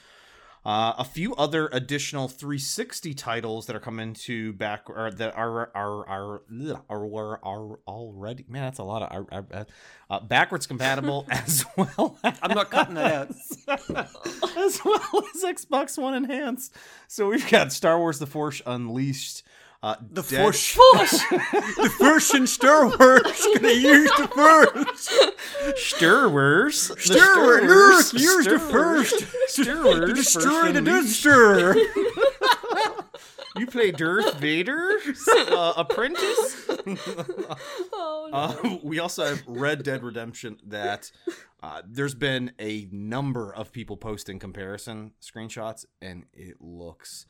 uh, a few other additional 360 titles that are coming to back or that are are are are, are, are already man that's a lot of are, are, uh, backwards compatible as well as, I'm not cutting that out. as well as Xbox One enhanced. So we've got Star Wars: The Force Unleashed. Uh, The Dead- Force, the Force in Star Wars. Gonna use the Force. Star Wars. The Star Wars. Use the Star Wars. Star Wars. To destroy the Death You play Darth Vader, uh, apprentice. Oh, no. Uh, we also have Red Dead Redemption. That uh, there's been a number of people posting comparison screenshots, and it looks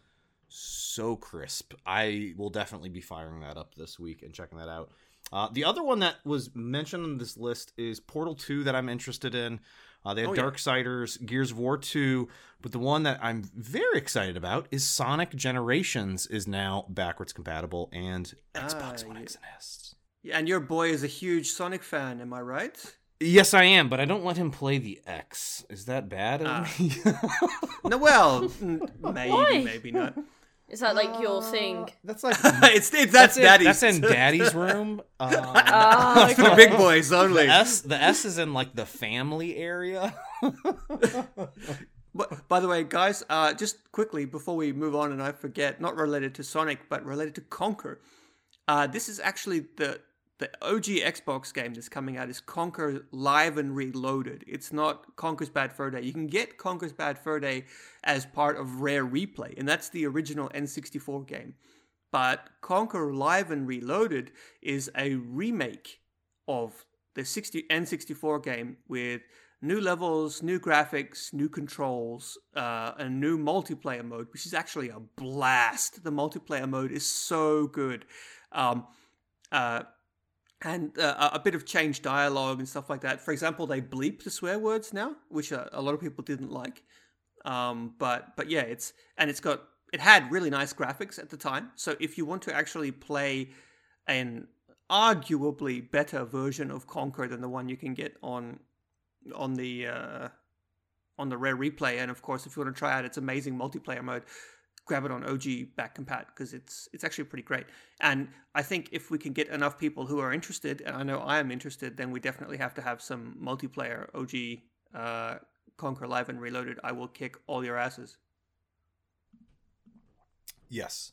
so crisp. I will definitely be firing that up this week and checking that out. Uh, the other one that was mentioned on this list is Portal 2 that I'm interested in. Uh, they had Oh, yeah. Darksiders, Gears of War 2, but the one that I'm very excited about is Sonic Generations is now backwards compatible and Xbox Ah, One yeah. X and S. And your boy is a huge Sonic fan, am I right? Yes, I am, but I don't let him play the X. Is that bad of Ah. No, well, maybe, Why? maybe not. Is that like your thing? That's like it's, it's that's, in, daddy's. That's in Daddy's room. Uh, Ah, for the big boys only. the S, the S is in like the family area. But, by the way, guys, uh, just quickly before we move on, and I forget, not related to Sonic, but related to Conker. Uh, this is actually the the OG Xbox game that's coming out is Conker Live and Reloaded. It's not Conker's Bad Fur Day. You can get Conker's Bad Fur Day as part of Rare Replay, and that's the original N64 game. But Conker Live and Reloaded is a remake of the 60 N64 game with new levels, new graphics, new controls, uh, a new multiplayer mode, which is actually a blast. The multiplayer mode is so good. Um, uh, and uh, a a bit of changed dialogue and stuff like that. For example, they bleep the swear words now, which uh, a lot of people didn't like. Um, but but yeah, it's and it's got it had really nice graphics at the time. So if you want to actually play an arguably better version of Conker than the one you can get on on the uh, on the Rare Replay, and of course, if you want to try out its amazing multiplayer mode, grab it on OG back compat because it's it's actually pretty great. And I think if we can get enough people who are interested, and I know I am interested, then we definitely have to have some multiplayer OG uh, Conker Live and Reloaded. I will kick all your asses. yes.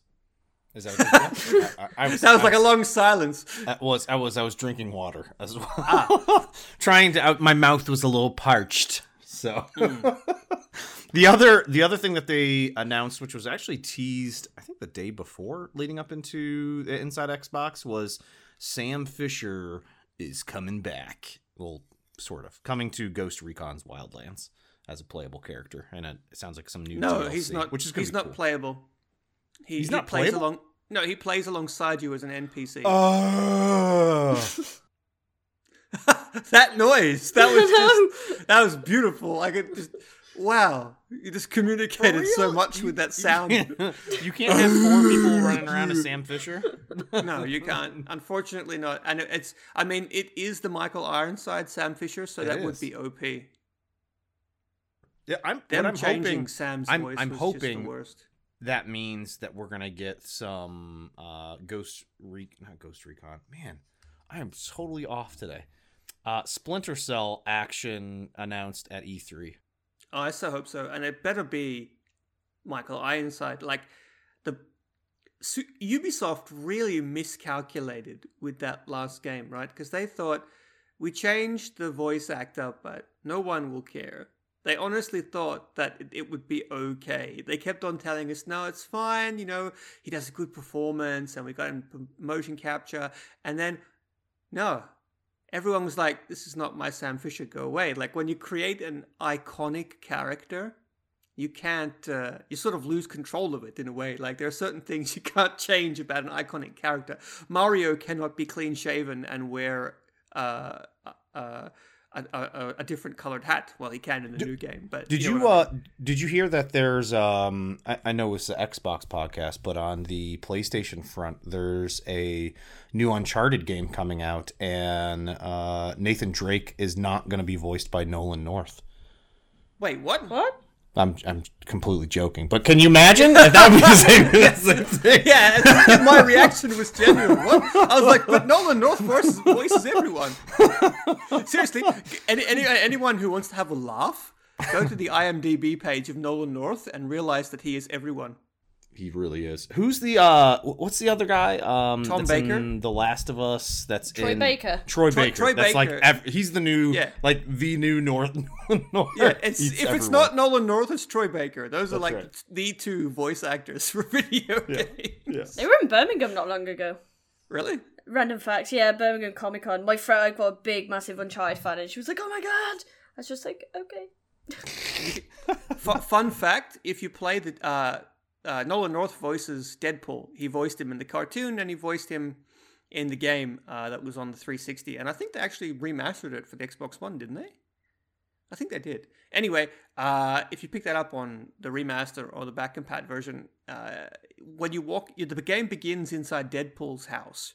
Is that what? I, I, I was, That was like a long silence. I was I was I was drinking water as well. Ah. Trying to out my mouth was a little parched. So hmm. The other the other thing that they announced, which was actually teased, I think the day before, leading up into the Inside Xbox, was Sam Fisher is coming back. Well, sort of coming to Ghost Recon's Wildlands as a playable character, and it sounds like some new. No, DLC, he's not. Which is he's not cool. playable. He, He's he not plays playable? along. No, he plays alongside you as an NPC. Oh. that noise. That was just. that was beautiful. I could just. Wow, you just communicated so much with that sound. you can't have four people running around as Sam Fisher. no, you can't. Unfortunately, not. And it's. I mean, it is the Michael Ironside Sam Fisher, so It that would be OP. Yeah, I'm. Them I'm changing hoping. Sam's I'm- voice I'm was hoping- just the worst. that means that we're gonna get some uh Ghost Re not Ghost Recon. Man, I am totally off today. Uh Splinter Cell action announced at E E3. Oh, I so hope so, and it better be Michael Ironside. Like the Su- Ubisoft really miscalculated with that last game, right? Because they thought we changed the voice actor, but no one will care. They honestly thought that it would be okay. They kept on telling us, "No, it's fine. You know, he does a good performance, and we got him motion capture." And then, no, everyone was like, "This is not my Sam Fisher. Go away!" Like when you create an iconic character, you can't. Uh, you sort of lose control of it in a way. Like there are certain things you can't change about an iconic character. Mario cannot be clean shaven and wear uh, uh, a, a, a different colored hat. Well, he can in the new game, but Did know you, what I uh did you hear that there's um I, I know it's the Xbox podcast, but on the PlayStation front there's a new Uncharted game coming out and uh Nathan Drake is not gonna be voiced by Nolan North. Wait, what? What? I'm I'm completely joking, but can you imagine if that would be the same, same? Yeah, my reaction was genuine. What? I was like, but Nolan North voices, voices everyone. Seriously, any, any, anyone who wants to have a laugh, go to the IMDb page of Nolan North and realize that he is everyone. He really is. Who's the uh what's the other guy? Um Tom that's Baker? in The Last of Us that's Troy in Baker. Troy, Troy- Baker. Troy that's like ev- he's the new Yeah. like the new North North. Yeah, it's, He's if it's not Nolan North, it's Troy Baker. Those are like right. the two voice actors for video games. They were in Birmingham not long ago. Really? Random facts, yeah, Birmingham Comic Con. My friend, I got a big, massive Uncharted fan, and she was like, "Oh my god!" I was just like, "Okay." F- fun fact: If you play the uh, uh, Nolan North voices Deadpool, he voiced him in the cartoon and he voiced him in the game uh, that was on the 360. And I think they actually remastered it for the Xbox One, didn't they? I think they did. Anyway, uh, if you pick that up on the remaster or the back compat version, uh, when you walk, the game begins inside Deadpool's house,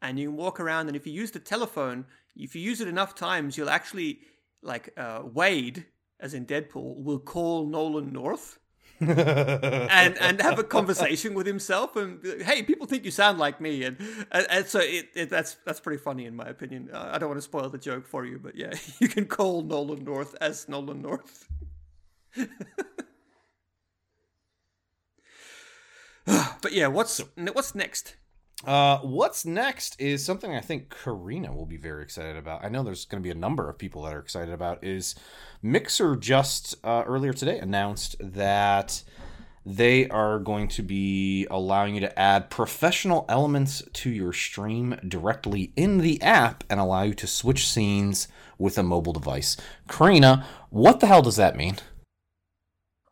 and you can walk around. And if you use the telephone, if you use it enough times, you'll actually like uh, Wade, as in Deadpool, will call Nolan North. And and have a conversation with himself and hey people think you sound like me. And and, and so it, it that's that's pretty funny in my opinion. Uh, i don't want to spoil the joke for you but yeah you can call nolan north as nolan north. But yeah what's what's next Uh, what's next is something I think Carina will be very excited about. I know there's going to be a number of people that are excited about. Is Mixer just uh, earlier today announced that they are going to be allowing you to add professional elements to your stream directly in the app and allow you to switch scenes with a mobile device. Carina, what the hell does that mean?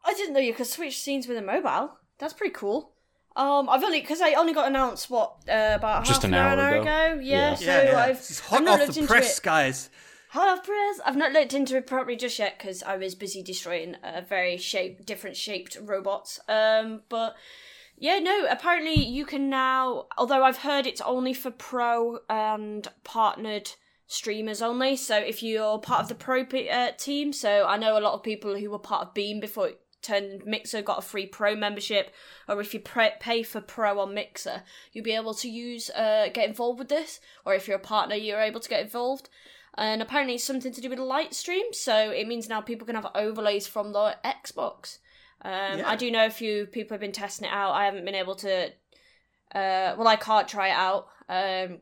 I didn't know you could switch scenes with a mobile. That's pretty cool. Um, I've only because I only got announced what uh, about Just half an an hour hour ago? ago. Yeah. Yeah, so yeah, yeah. I've, it's I've hot not off looked the into press it. guys Hot off press. I've not looked into it properly just yet because I was busy destroying a very shape, different shaped robots. Um, but yeah, no. Apparently, you can now. Although I've heard it's only for pro and partnered streamers only. So if you're part of the pro uh, team, so I know a lot of people who were part of Beam before turned Mixer got a free pro membership, or if you pre- pay for pro on Mixer, you'll be able to use uh, get involved with this. Or if you're a partner, you're able to get involved and apparently it's something to do with the light stream so it means now people can have overlays from the xbox um, Yeah. i do know a few people have been testing it out i haven't been able to uh, well i can't try it out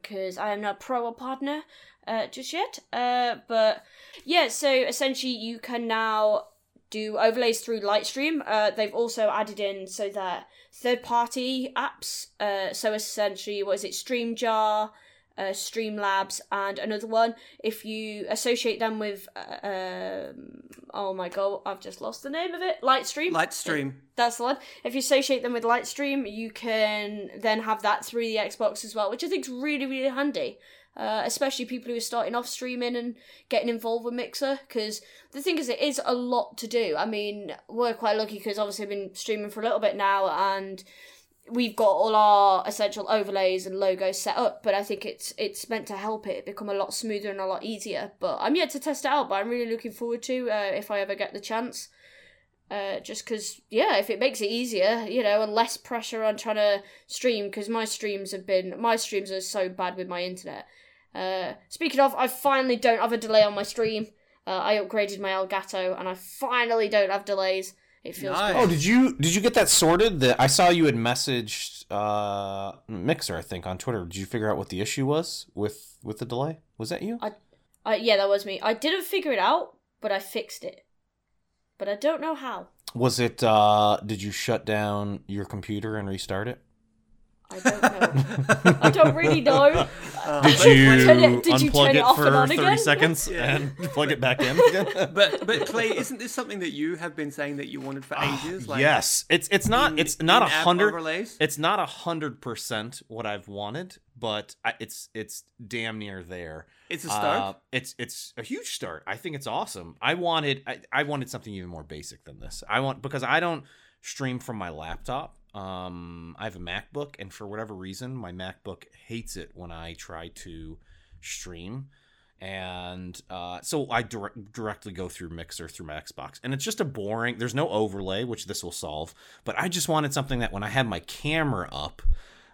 because i am not pro or partner uh, just yet uh, but yeah so essentially you can now do overlays through Lightstream. Uh, they've also added in so that third party apps. Uh, so essentially, what is it? StreamJar, uh, Streamlabs, and another one. If you associate them with, uh, um, oh my god, I've just lost the name of it. Lightstream. Lightstream. That's the one. If you associate them with Lightstream, you can then have that through the Xbox as well, which I think is really, really handy. Uh, especially people who are starting off streaming and getting involved with Mixer, because the thing is, it is a lot to do. I mean, we're quite lucky because obviously I've been streaming for a little bit now, and we've got all our essential overlays and logos set up. But I think it's it's meant to help it become a lot smoother and a lot easier. But I'm yet to test it out, but I'm really looking forward to uh, if I ever get the chance. Uh, just because, yeah, if it makes it easier, you know, and less pressure on trying to stream, because my streams have been, my streams are so bad with my internet. Uh, speaking of, I finally don't have a delay on my stream. Uh, I upgraded my Elgato, and I finally don't have delays. It feels Nice. good. Oh, did you did you get that sorted? That I saw you had messaged uh, Mixer, I think, on Twitter. Did you figure out what the issue was with with the delay? Was that you? I yeah, that was me. I didn't figure it out, but I fixed it. But I don't know how. Was it? uh Did you shut down your computer and restart it? I don't know. I don't really know. Did you Turn it- did you unplug turn it it off and for on thirty again? seconds and plug it back in again? But but Clay, isn't this something that you have been saying that you wanted for ages? Like yes, it's it's not in- it's not a hundred it's not a hundred percent what I've wanted, but I, it's it's damn near there. It's a start. Uh, it's it's a huge start. I think it's awesome. I wanted I, I wanted something even more basic than this. I want because I don't stream from my laptop. Um, I have a MacBook, and for whatever reason, my MacBook hates it when I try to stream. And uh, so I dir- directly go through Mixer through my Xbox, and it's just a boring. There's no overlay, which this will solve. But I just wanted something that when I had my camera up,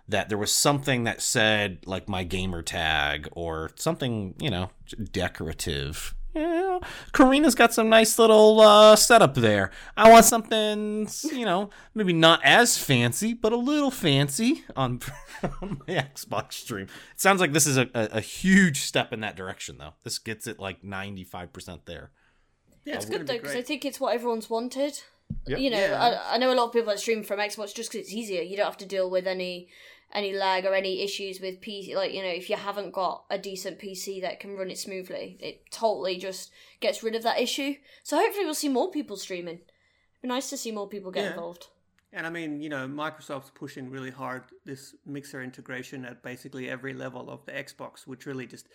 that there was something that said like my gamer tag or something, you know, decorative. Yeah, Carina's got some nice little uh, setup there. I want something, you know, maybe not as fancy, but a little fancy on, on my Xbox stream. It sounds like this is a, a, a huge step in that direction, though. This gets it like 95% there. yeah, It's good though because I think it's what everyone's wanted. You know, Yeah. I, I know a lot of people that stream from Xbox just because it's easier. You don't have to deal with any any lag or any issues with PC. Like you know, if you haven't got a decent PC that can run it smoothly, it totally just gets rid of that issue. So hopefully, we'll see more people streaming. It'd be nice to see more people get Yeah. involved. And I mean, you know, Microsoft's pushing really hard this mixer integration at basically every level of the Xbox, which really just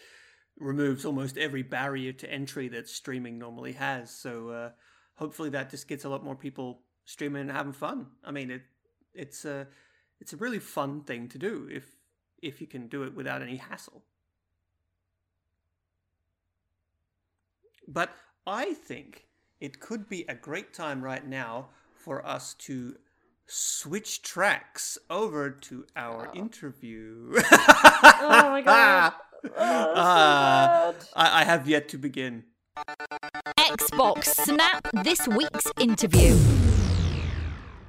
removes almost every barrier to entry that streaming normally has. So uh, hopefully that just gets a lot more people streaming and having fun. I mean, it it's a it's a really fun thing to do if if you can do it without any hassle. But I think it could be a great time right now for us to switch tracks over to our interview. Oh my god! Oh, Ah, I, I have yet to begin. Xbox Snap this week's interview.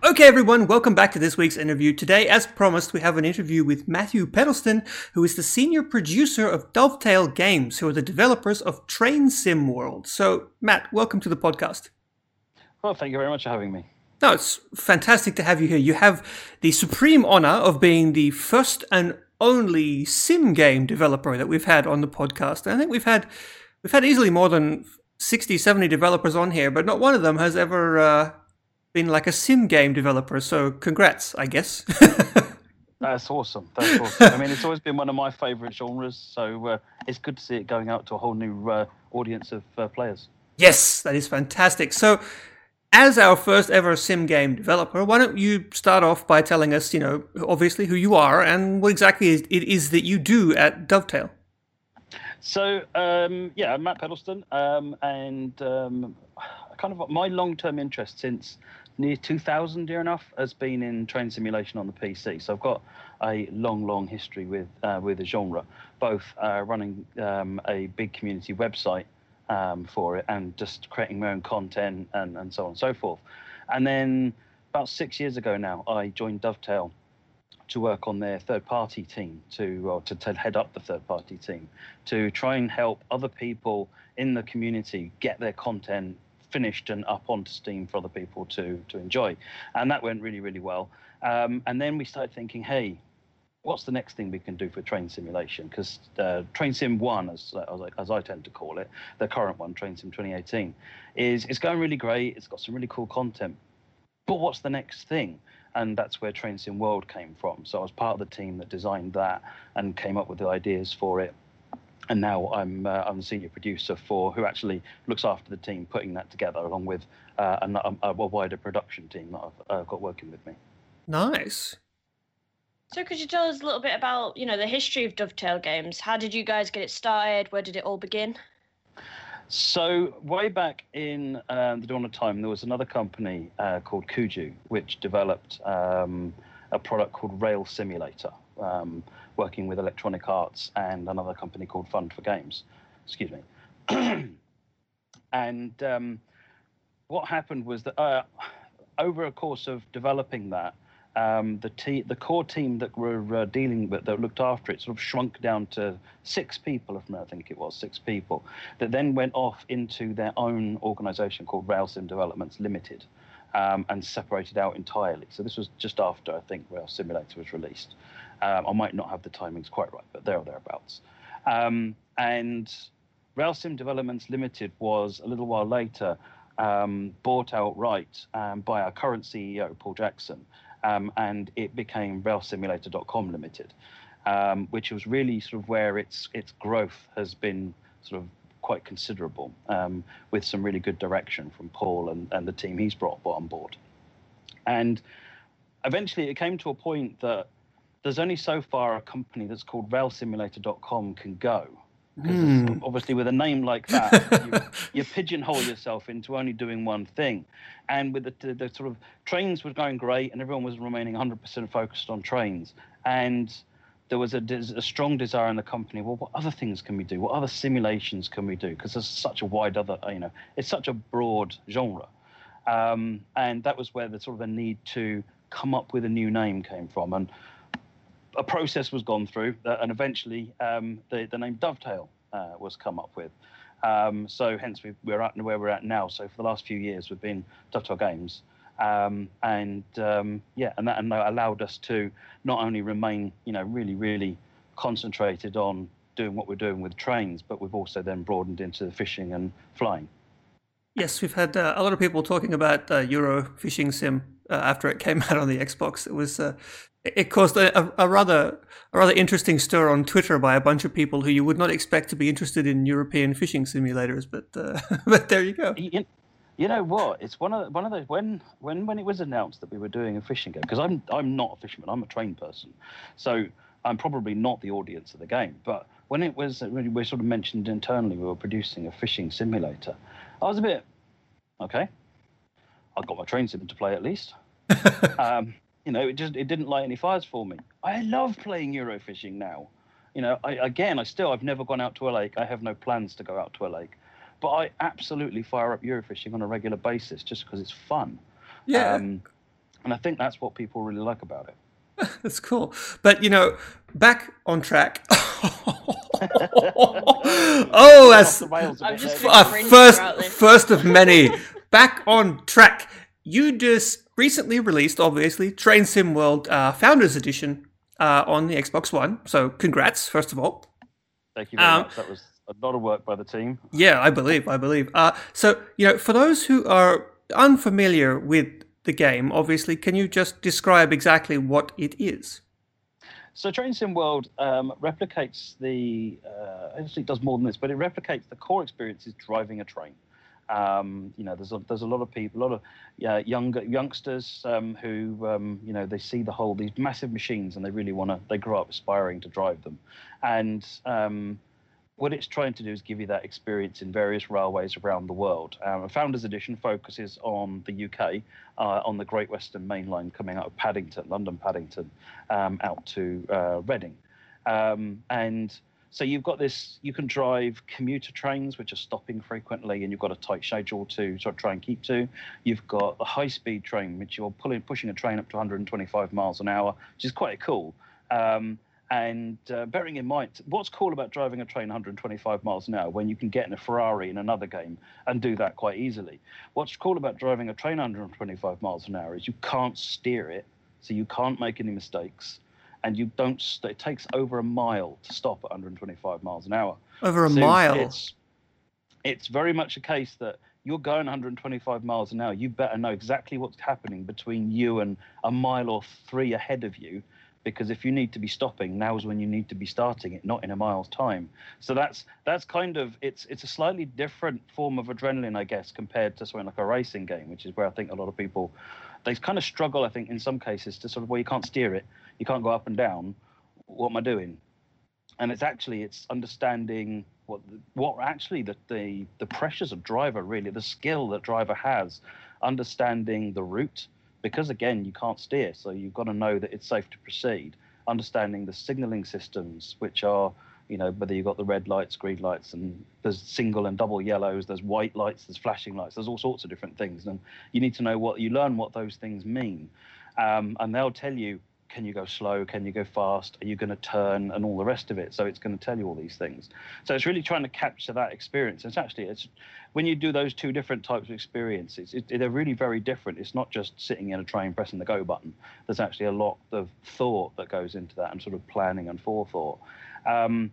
Okay, everyone, welcome back to this week's interview. Today, as promised, we have an interview with Matthew Peddlesden, who is the senior producer of Dovetail Games, who are the developers of Train Sim World. So, Matt, welcome to the podcast. Well, thank you very much for having me. No, it's fantastic to have you here. You have the supreme honor of being the first and only sim game developer that we've had on the podcast. I think we've had we've had easily more than 60, 70 developers on here, but not one of them has ever uh, been like a sim game developer. So, congrats, I guess. That's awesome. That's awesome. I mean, it's always been one of my favourite genres, so uh, it's good to see it going out to a whole new uh, audience of uh, players. Yes, that is fantastic. So, as our first ever sim game developer, why don't you start off by telling us, you know, obviously who you are and what exactly it is that you do at Dovetail? So, um, yeah, I'm Matt Peddlesden, um, and um, kind of my long-term interest since near 2000, dear enough, has been in train simulation on the PC. So I've got a long, long history with uh, with the genre, both uh, running um, a big community website um, for it and just creating my own content and, and so on and so forth. And then about six years ago now, I joined Dovetail to work on their third party team to or to, to head up the third party team to try and help other people in the community get their content finished and up onto Steam for other people to to enjoy, and that went really really well. Um, and then we started thinking, hey, what's the next thing we can do for train simulation? Because uh, Train Sim One, as, as, I, as I tend to call it, the current one, Train Sim 2018, is it's going really great. It's got some really cool content, but what's the next thing? And that's where Train Sim World came from. So I was part of the team that designed that and came up with the ideas for it. And now I'm uh, I'm the senior producer for who actually looks after the team putting that together, along with uh, a, a, a wider production team that I've uh, got working with me. Nice. So could you tell us a little bit about, you know, the history of Dovetail Games? How did you guys get it started? Where did it all begin? So way back in um, the dawn of time, there was another company uh, called Kuju, which developed um, a product called Rail Simulator, um, working with Electronic Arts and another company called Fund for Games. Excuse me. and um, what happened was that uh, over a course of developing that, um, the te- the core team that were uh, dealing with that looked after it sort of shrunk down to six people, if I think it was six people, that then went off into their own organisation called Railsim Developments Limited, um, and separated out entirely. So this was just after I think Rail Simulator was released. Um, I might not have the timings quite right, but there or thereabouts. Um, and Railsim Developments Limited was a little while later um, bought outright um, by our current CEO, Paul Jackson, um, and it became RailSimulator.com Limited, which was really sort of where its its growth has been sort of quite considerable, with some really good direction from Paul and, and the team he's brought on board. And eventually, it came to a point that there's only so far a company that's called RailSimulator.com can go. Because obviously, with a name like that, you, you pigeonhole yourself into only doing one thing. And with the, the, the sort of trains were going great, and everyone was remaining 100% focused on trains. And there was a, a strong desire in the company. Well, what other things can we do? What other simulations can we do? Because there's such a wide other, you know, it's such a broad genre. Um, and that was where the sort of a need to come up with a new name came from. And a process was gone through, uh, and eventually um, the, the name Dovetail uh, was come up with. Um, so hence we, we're at where we're at now. So for the last few years, we've been Dovetail Games, um, and um, yeah, and that, and that allowed us to not only remain, you know, really really concentrated on doing what we're doing with trains, but we've also then broadened into fishing and flying. Yes, we've had uh, a lot of people talking about uh, Euro Fishing Sim uh, after it came out on the Xbox. It was uh, it caused a, a, rather a rather interesting stir on Twitter by a bunch of people who you would not expect to be interested in European fishing simulators. But uh, but there you go. You, know what? It's one of one of those when when when it was announced that we were doing a fishing game because I'm I'm not a fisherman. I'm a trained person, so I'm probably not the audience of the game. But when it was we sort of mentioned internally we were producing a fishing simulator, I was a bit okay. I've got my train sim to play at least. um, you know, it just it didn't light any fires for me. I love playing Eurofishing now. You know, I, again, I still I've never gone out to a lake. I have no plans to go out to a lake, but I absolutely fire up Eurofishing on a regular basis just because it's fun. Yeah. Um, and I think that's what people really like about it. That's cool. But you know, back on track. oh, that's Off the rails a I'm bit just there. uh, first first of many. Back on track. You just recently released, obviously, Train Sim World uh, Founders Edition uh, on the Xbox One. So, congrats, first of all. Thank you very Um, much. That was a lot of work by the team. Yeah, I believe, I believe. Uh, so, you know, for those who are unfamiliar with the game, obviously, can you just describe exactly what it is? So Train Sim World um, replicates the, uh, actually it does more than this, but it replicates the core experience is driving a train. Um, you know, there's a, there's a lot of people, a lot of yeah, younger youngsters um, who, um, you know, they see the whole these massive machines and they really want to. They grow up aspiring to drive them, and um, what it's trying to do is give you that experience in various railways around the world. Um, Founders Edition focuses on the UK, uh, on the Great Western Main Line coming out of Paddington, London Paddington, um, out to uh, Reading. Um, and so you've got this, you can drive commuter trains, which are stopping frequently, and you've got a tight schedule to sort of try and keep to. You've got a high speed train, which you're pulling, pushing a train up to 125 miles an hour, which is quite cool. Um, And uh, bearing in mind, what's cool about driving a train 125 miles an hour when you can get in a Ferrari in another game and do that quite easily? What's cool about driving a train 125 miles an hour is you can't steer it, so you can't make any mistakes, and you don't. St- it takes over a mile to stop at 125 miles an hour. Over a So mile. It's, it's very much a case that you're going 125 miles an hour. You better know exactly what's happening between you and a mile or three ahead of you, because if you need to be stopping, now's when you need to be starting it, not in a mile's time. So that's that's kind of it's it's a slightly different form of adrenaline, I guess, compared to something like a racing game, which is where I think a lot of people they kind of struggle. I think in some cases to sort of where you can't steer it, you can't go up and down. What am I doing? and it's actually it's understanding what what actually the, the the pressures of driver really the skill that driver has understanding the route because again you can't steer so you've got to know that it's safe to proceed. Understanding the signaling systems which are you know whether you've got the red lights green lights and there's single and double yellows there's white lights there's flashing lights there's all sorts of different things and you need to know what you learn what those things mean. Um, and they'll tell you can you go slow? Can you go fast? Are you going to turn? And all the rest of it. So it's going to tell you all these things. So it's really trying to capture that experience. It's actually it's when you do those two different types of experiences it, they're really very different. It's not just sitting in a train pressing the go button. There's actually a lot of thought that goes into that and sort of planning and forethought. Um,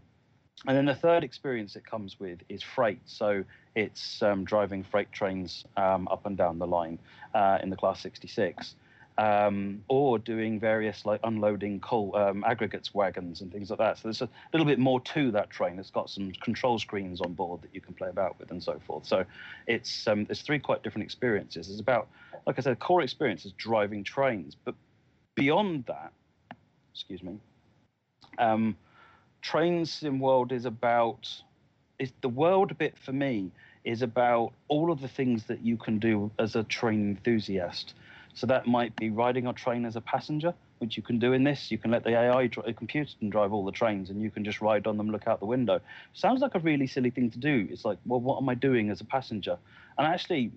and then the third experience it comes with is freight. So it's um, driving freight trains um, up and down the line uh, in the Class 66, um, or doing various like unloading coal um, aggregates wagons and things like that. So there's a little bit more to that train. It's got some control screens on board that you can play about with and so forth. So it's um, there's three quite different experiences. It's about, like I said, core experience is driving trains, but beyond that, excuse me. Um, trains sim world is about is the world bit for me is about all of the things that you can do as a train enthusiast so that might be riding a train as a passenger which you can do in this you can let the ai the computer can drive all the trains and you can just ride on them look out the window sounds like a really silly thing to do it's like well what am i doing as a passenger and actually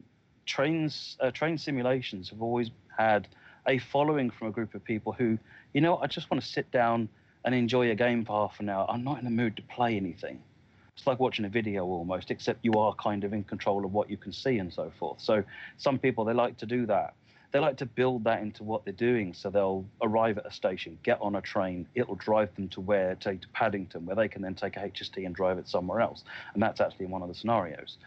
trains uh, train simulations have always had a following from a group of people who you know i just want to sit down and enjoy a game for half an hour. I'm not in the mood to play anything. It's like watching a video almost, except you are kind of in control of what you can see and so forth. So some people they like to do that. They like to build that into what they're doing. So they'll arrive at a station, get on a train, it'll drive them to where, take to Paddington, where they can then take a HST and drive it somewhere else. And that's actually in one of the scenarios.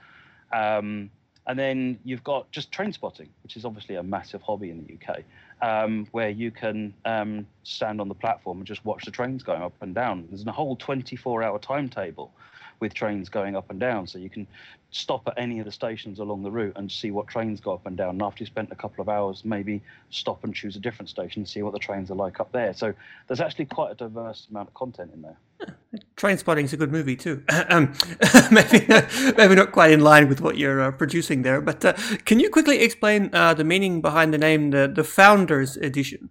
Um, and then you've got just train spotting, which is obviously a massive hobby in the UK, um, where you can um, stand on the platform and just watch the trains going up and down. There's a whole 24 hour timetable with trains going up and down. So you can stop at any of the stations along the route and see what trains go up and down. And after you spent a couple of hours, maybe stop and choose a different station and see what the trains are like up there. So there's actually quite a diverse amount of content in there. Train Spotting is a good movie too. um, maybe, maybe not quite in line with what you're uh, producing there, but uh, can you quickly explain uh, the meaning behind the name, the, the Founders Edition?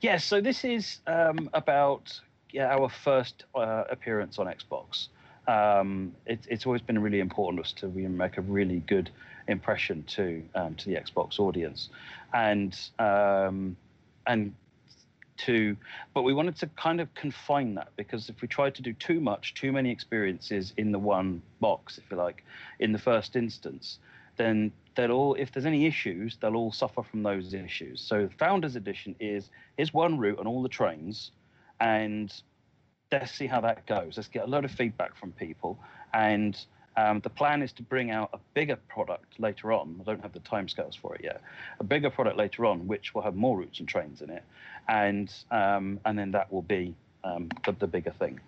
Yes, so this is um, about yeah, our first uh, appearance on Xbox. Um, it, it's always been really important to us to make a really good impression to um, to the Xbox audience, and um, and to, but we wanted to kind of confine that because if we tried to do too much, too many experiences in the one box, if you like, in the first instance, then they'll all, if there's any issues, they'll all suffer from those issues. So Founders Edition is is one route on all the trains, and let's see how that goes. Let's get a lot of feedback from people, and um, the plan is to bring out a bigger product later on. I don't have the timescales for it yet. A bigger product later on, which will have more routes and trains in it, and um, and then that will be um, the, the bigger thing.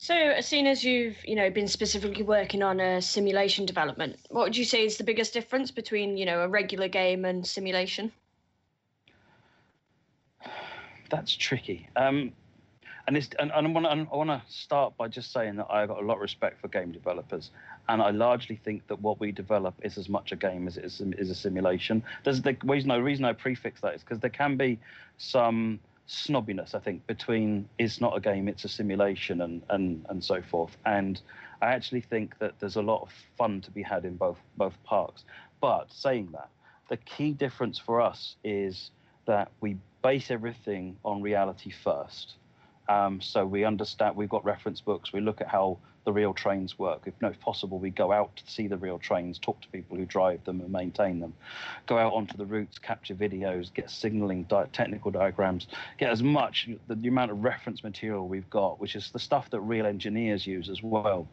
So, as soon as you've, you know, been specifically working on a simulation development, what would you say is the biggest difference between, you know, a regular game and simulation? That's tricky. Um, and it's and, and I want to start by just saying that I've got a lot of respect for game developers, and I largely think that what we develop is as much a game as it is, is a simulation. There's the reason I reason I prefix that is because there can be some snobbiness I think between it's not a game it's a simulation and and and so forth and I actually think that there's a lot of fun to be had in both both parks but saying that the key difference for us is that we base everything on reality first. Um, so we understand we've got reference books. We look at how the real trains work. If possible, we go out to see the real trains, talk to people who drive them and maintain them, go out onto the routes, capture videos, get signaling, di- technical diagrams, get as much the, the amount of reference material we've got, which is the stuff that real engineers use as well,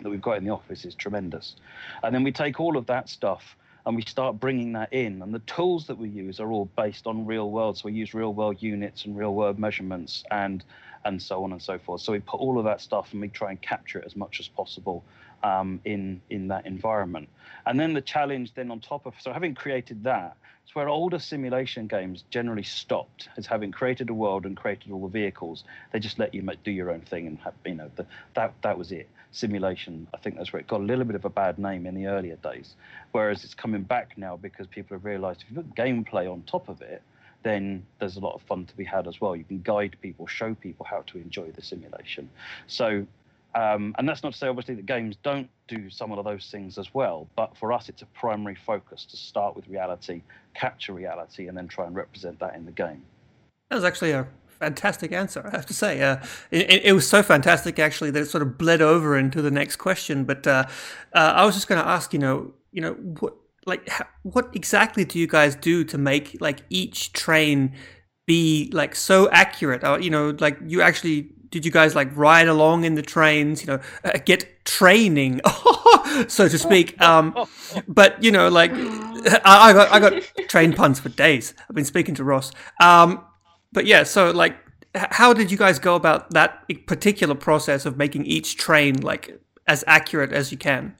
that we've got in the office is tremendous. And then we take all of that stuff and we start bringing that in. And the tools that we use are all based on real world. So we use real world units and real world measurements and and so on and so forth. So we put all of that stuff and we try and capture it as much as possible um, in in that environment. And then the challenge then on top of so having created that, it's where older simulation games generally stopped as having created a world and created all the vehicles. They just let you do your own thing and have, you know the, that that was it. Simulation, I think that's where it got a little bit of a bad name in the earlier days. Whereas it's coming back now because people have realised if you put gameplay on top of it, then there's a lot of fun to be had as well. You can guide people, show people how to enjoy the simulation. So, um, and that's not to say obviously that games don't do some of those things as well, but for us, it's a primary focus to start with reality, capture reality, and then try and represent that in the game. That was actually a fantastic answer, I have to say. Uh, it, it, was so fantastic, actually, that it sort of bled over into the next question. But uh, uh, I was just going to ask, you know, you know, what like what exactly do you guys do to make like each train be like so accurate or you know like you actually did you guys like ride along in the trains you know uh, get training so to speak um but you know like I, I, got i got train puns for days i've been speaking to ross um but yeah so like how did you guys go about that particular process of making each train like as accurate as you can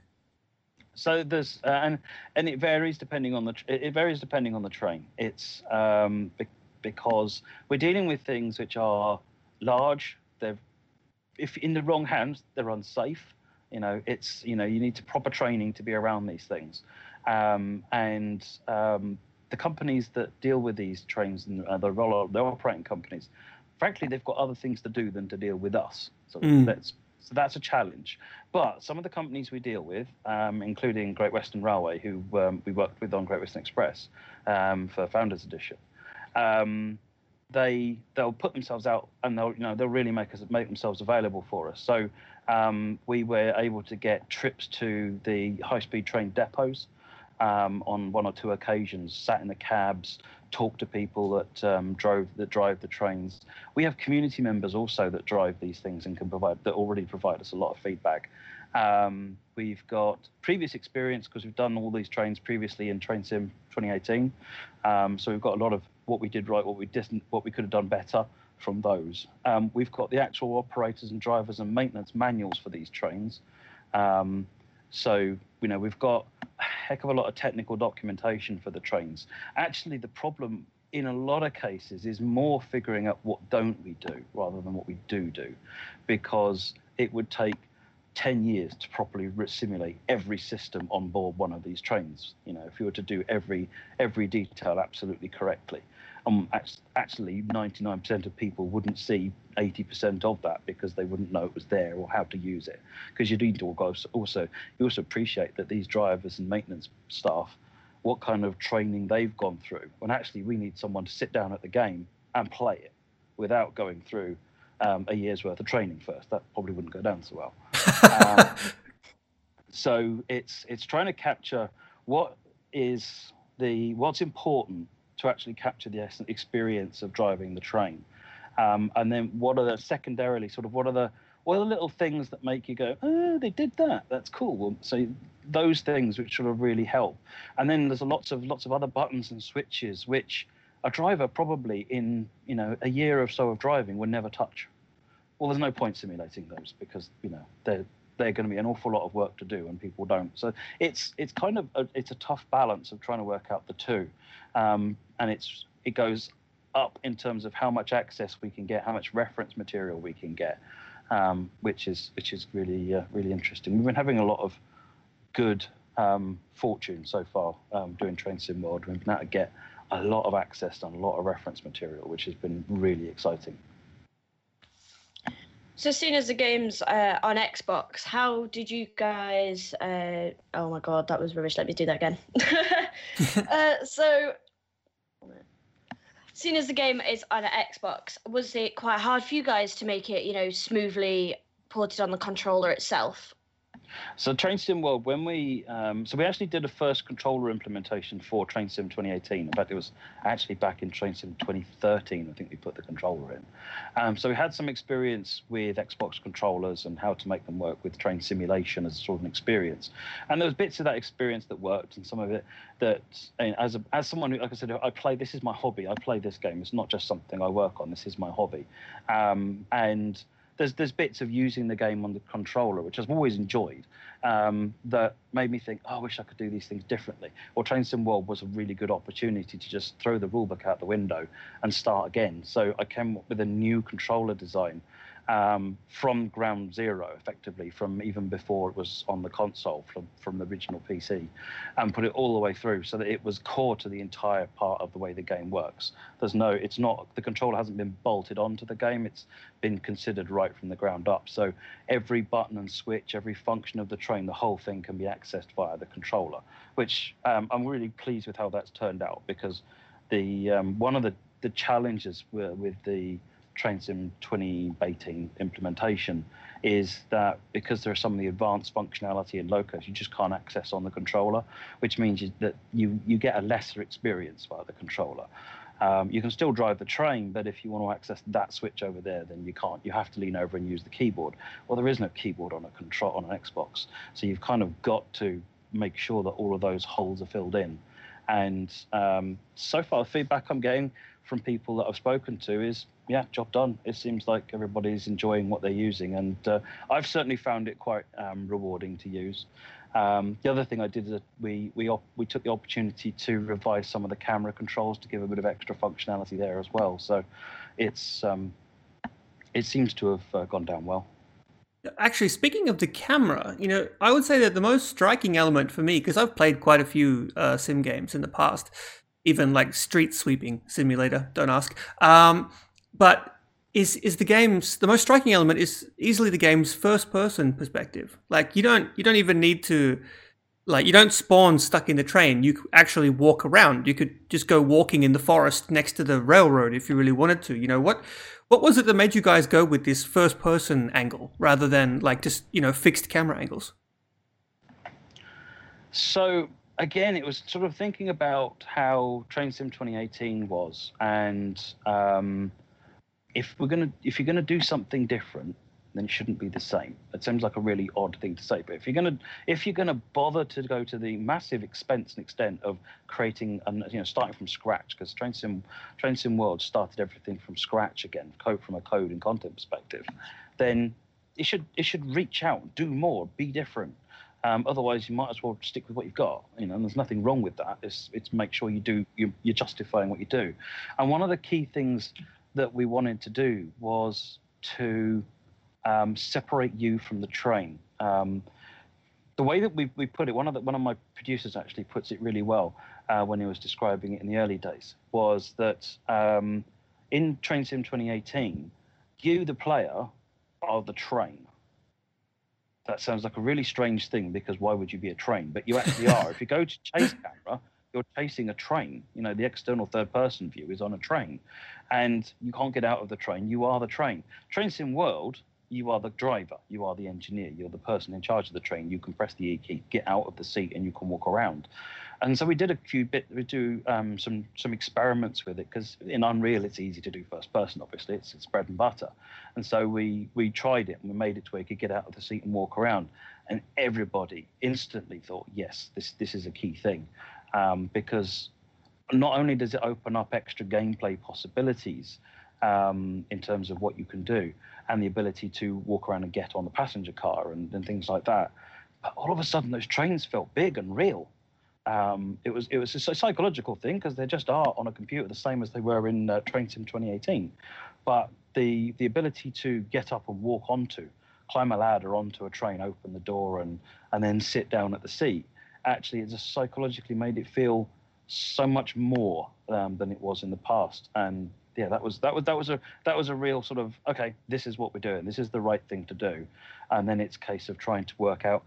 so there's uh, and and it varies depending on the tr- it varies depending on the train. It's um, be- because we're dealing with things which are large. They're if in the wrong hands, they're unsafe. You know, it's you know you need to proper training to be around these things, um, and um, the companies that deal with these trains and uh, the roller the operating companies, frankly, they've got other things to do than to deal with us. So mm. let's so that's a challenge. But some of the companies we deal with, um, including Great Western Railway, who um, we worked with on Great Western Express um, for Founders Edition, um, they they'll put themselves out and they'll you know they'll really make us make themselves available for us. So um, we were able to get trips to the high-speed train depots um, on one or two occasions, sat in the cabs, talked to people that um, drove that drive the trains. We have community members also that drive these things and can provide that already provide us a lot of feedback. Um, we've got previous experience because we've done all these trains previously in Train Sim 2018. Um, so we've got a lot of what we did right, what we didn't, what we could have done better from those. Um, we've got the actual operators and drivers and maintenance manuals for these trains. Um, so you know we've got a heck of a lot of technical documentation for the trains. Actually, the problem in a lot of cases is more figuring out what don't we do rather than what we do do, because it would take 10 years to properly simulate every system on board one of these trains you know if you were to do every every detail absolutely correctly um, actually 99% of people wouldn't see 80% of that because they wouldn't know it was there or how to use it. Because you need to also you also appreciate that these drivers and maintenance staff, what kind of training they've gone through. When actually we need someone to sit down at the game and play it without going through um, a year's worth of training first. That probably wouldn't go down so well. um, so it's it's trying to capture what is the what's important to actually capture the experience of driving the train. Um, and then what are the secondarily sort of what are the what are the little things that make you go, oh, they did that. That's cool. So those things which sort of really help. And then there's lots of lots of other buttons and switches which a driver probably in you know a year or so of driving would never touch. Well, there's no point simulating those because you know they're they're going to be an awful lot of work to do and people don't. So it's it's kind of a, it's a tough balance of trying to work out the two um, and it's it goes up in terms of how much access we can get, how much reference material we can get, um, which is which is really uh, really interesting. We've been having a lot of good um, fortune so far um, doing Train Sim World. We've been able to get a lot of access and a lot of reference material, which has been really exciting. So, seeing as the game's uh, on Xbox, how did you guys? Uh, oh my god, that was rubbish. Let me do that again. uh, so, seeing as the game is on Xbox, was it quite hard for you guys to make it, you know, smoothly ported on the controller itself? So Train Sim World, when we um, so we actually did a first controller implementation for Train Sim 2018. In fact, it was actually back in Train Sim 2013. I think we put the controller in. Um, so we had some experience with Xbox controllers and how to make them work with train simulation as sort of an experience. And there was bits of that experience that worked, and some of it that, as a, as someone who, like I said, I play. This is my hobby. I play this game. It's not just something I work on. This is my hobby, um, and there's there's bits of using the game on the controller which I've always enjoyed um, that made me think, oh, I wish I could do these things differently. Or Train Sim World was a really good opportunity to just throw the rulebook out the window and start again. So I came up with a new controller design um, from ground zero, effectively, from even before it was on the console from, from the original PC, and put it all the way through so that it was core to the entire part of the way the game works. There's no, it's not, the controller hasn't been bolted onto the game, it's been considered right from the ground up. So every button and switch, every function of the train, the whole thing can be accessed via the controller, which um, I'm really pleased with how that's turned out because the um, one of the, the challenges with the Train Sim 2018 implementation is that because there are some of the advanced functionality in locos, you just can't access on the controller, which means that you, you get a lesser experience via the controller. Um, you can still drive the train, but if you want to access that switch over there, then you can't. You have to lean over and use the keyboard. Well, there is no keyboard on a control on an Xbox, so you've kind of got to make sure that all of those holes are filled in. And um, so far, the feedback I'm getting from people that I've spoken to is, yeah, job done. It seems like everybody's enjoying what they're using, and uh, I've certainly found it quite um, rewarding to use. Um, the other thing I did is we we op- we took the opportunity to revise some of the camera controls to give a bit of extra functionality there as well. So it's um, it seems to have uh, gone down well. Actually, speaking of the camera, you know, I would say that the most striking element for me, because I've played quite a few uh, sim games in the past, even like Street Sweeping Simulator, don't ask. Um, but is is the game's the most striking element is easily the game's first person perspective. Like you don't you don't even need to like you don't spawn stuck in the train. You actually walk around. You could just go walking in the forest next to the railroad if you really wanted to. You know what? What was it that made you guys go with this first person angle rather than like just you know fixed camera angles? So again, it was sort of thinking about how Train Sim 2018 was, and um, if we're gonna if you're gonna do something different, then it shouldn't be the same. It seems like a really odd thing to say, but if you're gonna if you're gonna bother to go to the massive expense and extent of creating and you know starting from scratch, because Train Sim Train Sim World started everything from scratch again, code from a code and content perspective, then it should it should reach out, do more, be different. Um, otherwise, you might as well stick with what you've got. You know, and there's nothing wrong with that. It's it's make sure you do you, you're justifying what you do. And one of the key things that we wanted to do was to um, separate you from the train. Um, the way that we, we put it, one of the, one of my producers actually puts it really well uh, when he was describing it in the early days, was that um, in Train Sim 2018, you the player are the train that sounds like a really strange thing because why would you be a train? But you actually are. if you go to chase camera, you're chasing a train. You know, the external third person view is on a train. And you can't get out of the train. You are the train. Train Sim World, you are the driver. You are the engineer. You're the person in charge of the train. You can press the E key, get out of the seat, and you can walk around. And so we did a few bit, we do um, some some experiments with it because in Unreal it's easy to do first person. Obviously, it's it's bread and butter. And so we we tried it and we made it to where you could get out of the seat and walk around. And everybody instantly thought, yes, this this is a key thing, um, because not only does it open up extra gameplay possibilities um, in terms of what you can do and the ability to walk around and get on the passenger car and, and things like that, but all of a sudden those trains felt big and real. Um, it was it was a psychological thing because they just are on a computer the same as they were in uh, Train Sim 2018. But the the ability to get up and walk onto, climb a ladder onto a train, open the door, and and then sit down at the seat, actually, it just psychologically made it feel so much more um, than it was in the past. And yeah, that was that was that was a that was a real sort of okay, this is what we're doing. This is the right thing to do. And then it's a case of trying to work out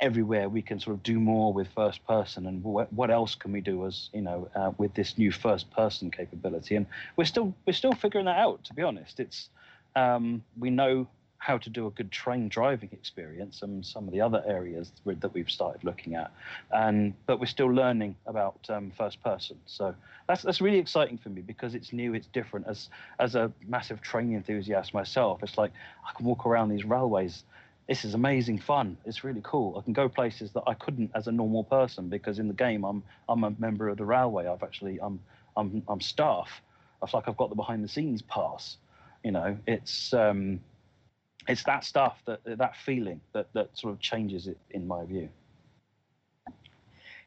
everywhere we can sort of do more with first person and wh- what else can we do as you know uh, with this new first person capability? And we're still we're still figuring that out to be honest. It's um, we know how to do a good train driving experience and some of the other areas that we've started looking at. And but we're still learning about um, first person. So that's that's really exciting for me because it's new it's different. As as a massive train enthusiast myself it's like i can walk around these railways this is amazing fun. It's really cool. I can go places that i couldn't as a normal person because in the game i'm i'm a member of the railway. I've actually i'm i'm, I'm staff. It's like i've got the behind the scenes pass you know? It's um it's that stuff that that feeling that that sort of changes it in my view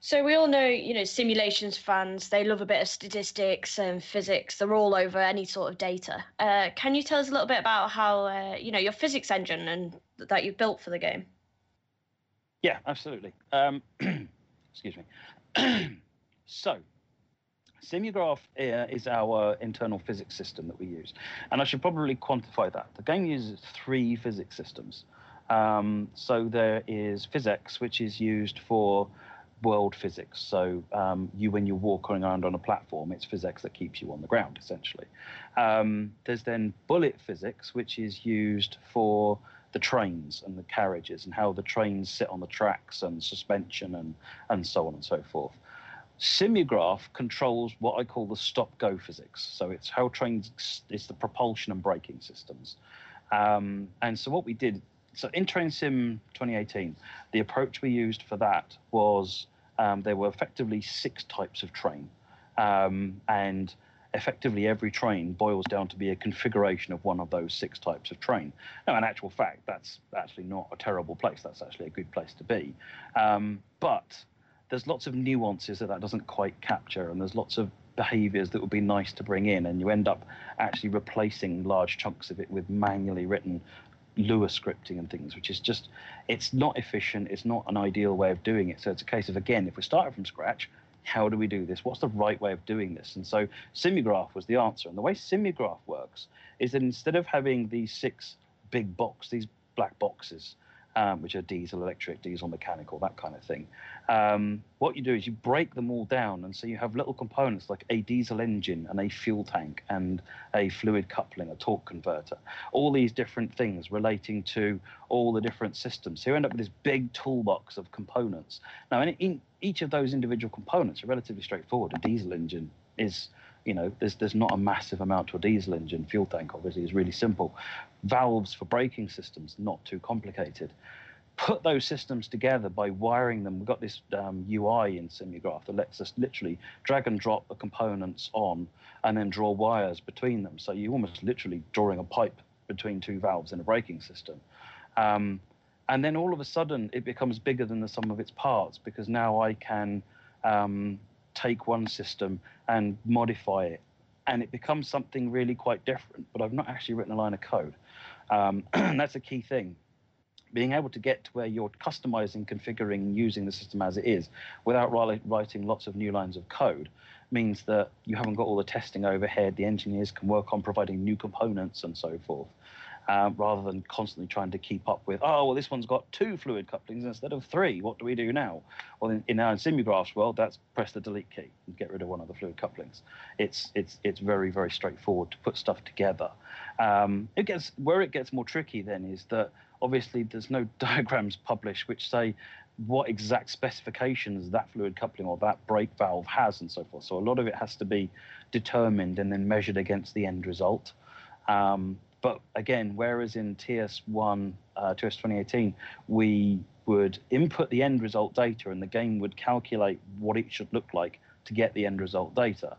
so we all know you know simulations fans they love a bit of statistics and physics they're all over any sort of data uh, can you tell us a little bit about how uh, you know your physics engine and that you built for the game yeah absolutely um, excuse me so Simugraph uh, is our internal physics system that we use. And I should probably quantify that. The game uses three physics systems. Um, so there is PhysX, which is used for world physics. So um, you, when you're walking around on a platform, it's physics that keeps you on the ground, essentially. Um, there's then bullet physics, which is used for the trains and the carriages and how the trains sit on the tracks and suspension and, and so on and so forth. Simugraph controls what I call the stop-go physics. So it's how trains, it's the propulsion and braking systems. Um, and so what we did, so in Train Sim 2018, the approach we used for that was um, there were effectively six types of train. Um, and effectively every train boils down to be a configuration of one of those six types of train. Now, in actual fact, that's actually not a terrible place. That's actually a good place to be. Um, but there's lots of nuances that that doesn't quite capture, and there's lots of behaviors that would be nice to bring in, and you end up actually replacing large chunks of it with manually written Lua scripting and things, which is just it's not efficient. It's not an ideal way of doing it. So it's a case of again, if we start from scratch, how do we do this? What's the right way of doing this? And so Simugraph was the answer. And the way Simugraph works is that instead of having these six big box, these black boxes um, which are diesel, electric, diesel, mechanical, that kind of thing. Um, what you do is you break them all down, and so you have little components like a diesel engine and a fuel tank and a fluid coupling, a torque converter, all these different things relating to all the different systems. So you end up with this big toolbox of components. Now, in, in each of those individual components are relatively straightforward. A diesel engine is you know, there's there's not a massive amount to a diesel engine. Fuel tank obviously is really simple. Valves for braking systems not too complicated. Put those systems together by wiring them. We've got this um, UI in Simugraph that lets us literally drag and drop the components on and then draw wires between them. So you're almost literally drawing a pipe between two valves in a braking system. Um, and then all of a sudden it becomes bigger than the sum of its parts because now I can um, take one system and modify it, and it becomes something really quite different. But I've not actually written a line of code. Um, and that's a key thing. Being able to get to where you're customizing, configuring, using the system as it is without writing lots of new lines of code means that you haven't got all the testing overhead. The engineers can work on providing new components and so forth um, rather than constantly trying to keep up with, oh, well, this one's got two fluid couplings instead of three. What do we do now? Well, in, in in Simugraph's world, that's press the delete key and get rid of one of the fluid couplings. It's it's it's very very straightforward to put stuff together. Um, it gets where it gets more tricky then is that obviously there's no diagrams published which say what exact specifications that fluid coupling or that brake valve has and so forth. So a lot of it has to be determined and then measured against the end result. Um, but again, whereas in TS1, uh, TS 2018, we would input the end result data and the game would calculate what it should look like to get the end result data.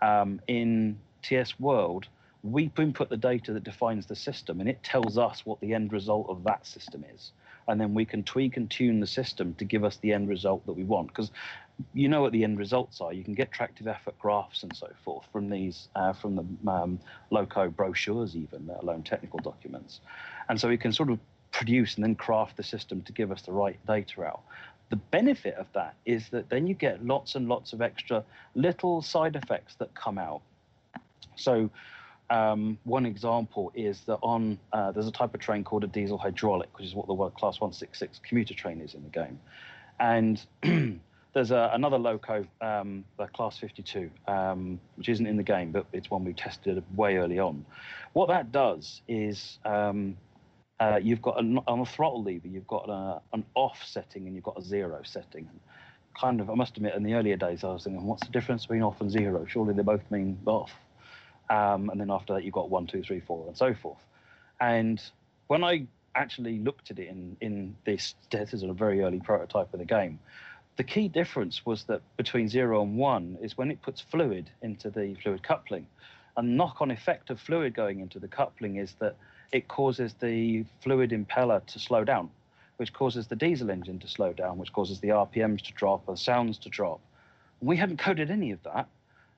Um, in TS World, we input the data that defines the system and it tells us what the end result of that system is and then we can tweak and tune the system to give us the end result that we want. Because you know what the end results are. You can get tractive effort graphs and so forth from these, uh, from the um, loco brochures, even let alone technical documents. And so we can sort of produce and then craft the system to give us the right data out. The benefit of that is that then you get lots and lots of extra little side effects that come out. So um, one example is that on uh, there's a type of train called a diesel hydraulic, which is what the word Class 166 commuter train is in the game, and there's a, another loco, um, the Class 52, um, which isn't in the game, but it's one we tested way early on. What that does is um, uh, you've got an, on a throttle lever, you've got a, an off setting and you've got a zero setting. Kind of, I must admit, in the earlier days, I was thinking, what's the difference between off and zero? Surely they both mean off. Um, and then after that, you've got one, two, three, four, and so forth. And when I actually looked at it in, in this, this is a very early prototype of the game, the key difference was that between zero and one is when it puts fluid into the fluid coupling. A knock on effect of fluid going into the coupling is that it causes the fluid impeller to slow down, which causes the diesel engine to slow down, which causes the RPMs to drop, the sounds to drop. We hadn't coded any of that.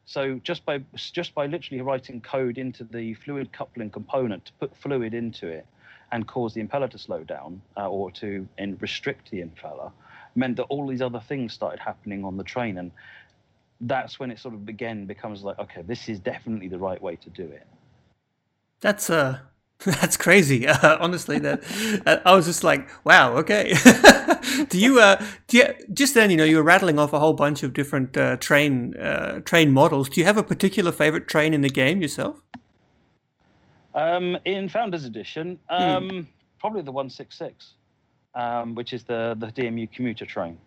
So just by just by literally writing code into the fluid coupling component to put fluid into it and cause the impeller to slow down uh, or to restrict the impeller meant that all these other things started happening on the train and that's when it sort of again becomes like okay this is definitely the right way to do it That's uh that's crazy. Uh, honestly, that I was just like, wow, okay. do you uh do you just then you know you were rattling off a whole bunch of different uh, train uh, train models. Do you have a particular favorite train in the game yourself? Um, in Founders Edition, um, probably the 166, um, which is the the DMU commuter train.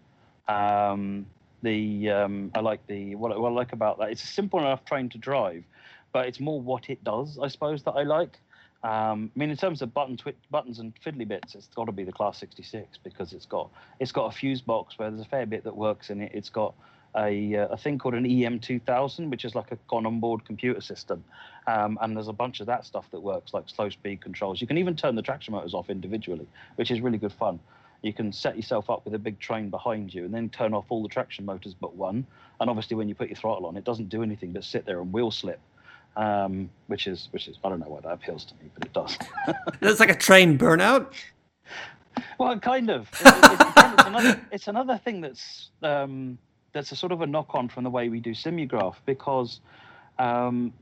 Um, the um, I like the what, I- what I like about that. It's a simple enough train to drive, but it's more what it does, I suppose, that I like. Um, I mean, in terms of button twi- buttons and fiddly bits, it's got to be the Class 66 because it's got it's got a fuse box where there's a fair bit that works in it. It's got a, uh, a thing called an EM2000, which is like a gone onboard computer system, um, and there's a bunch of that stuff that works, like slow speed controls. You can even turn the traction motors off individually, which is really good fun. You can set yourself up with a big train behind you, and then turn off all the traction motors but one. And obviously, when you put your throttle on, it doesn't do anything but sit there and wheel slip. Um, which is which is I don't know why that appeals to me, but it does. That's like a train burnout. Well, kind of. It- it- it's, it's another, it's another thing that's um, that's a sort of a knock on from the way we do Simugraph because um,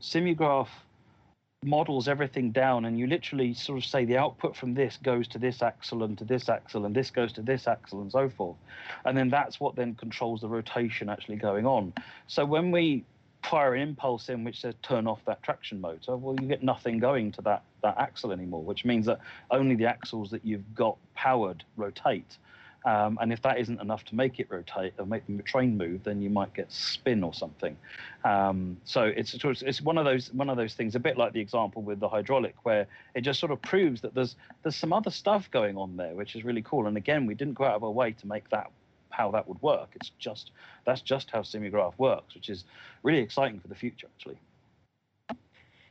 models everything down, and you literally sort of say the output from this goes to this axle and to this axle, and this goes to this axle, and so forth, and then that's what then controls the rotation actually going on. So when we fire an impulse in which says turn off that traction motor, well, you get nothing going to that, that axle anymore, which means that only the axles that you've got powered rotate. Um, and if that isn't enough to make it rotate or make the train move, then you might get spin or something. Um, so it's it's one of those one of those things, a bit like the example with the hydraulic, where it just sort of proves that there's there's some other stuff going on there, which is really cool. And again, we didn't go out of our way to make that how that would work. It's just that's just how Simugraph works, which is really exciting for the future, actually.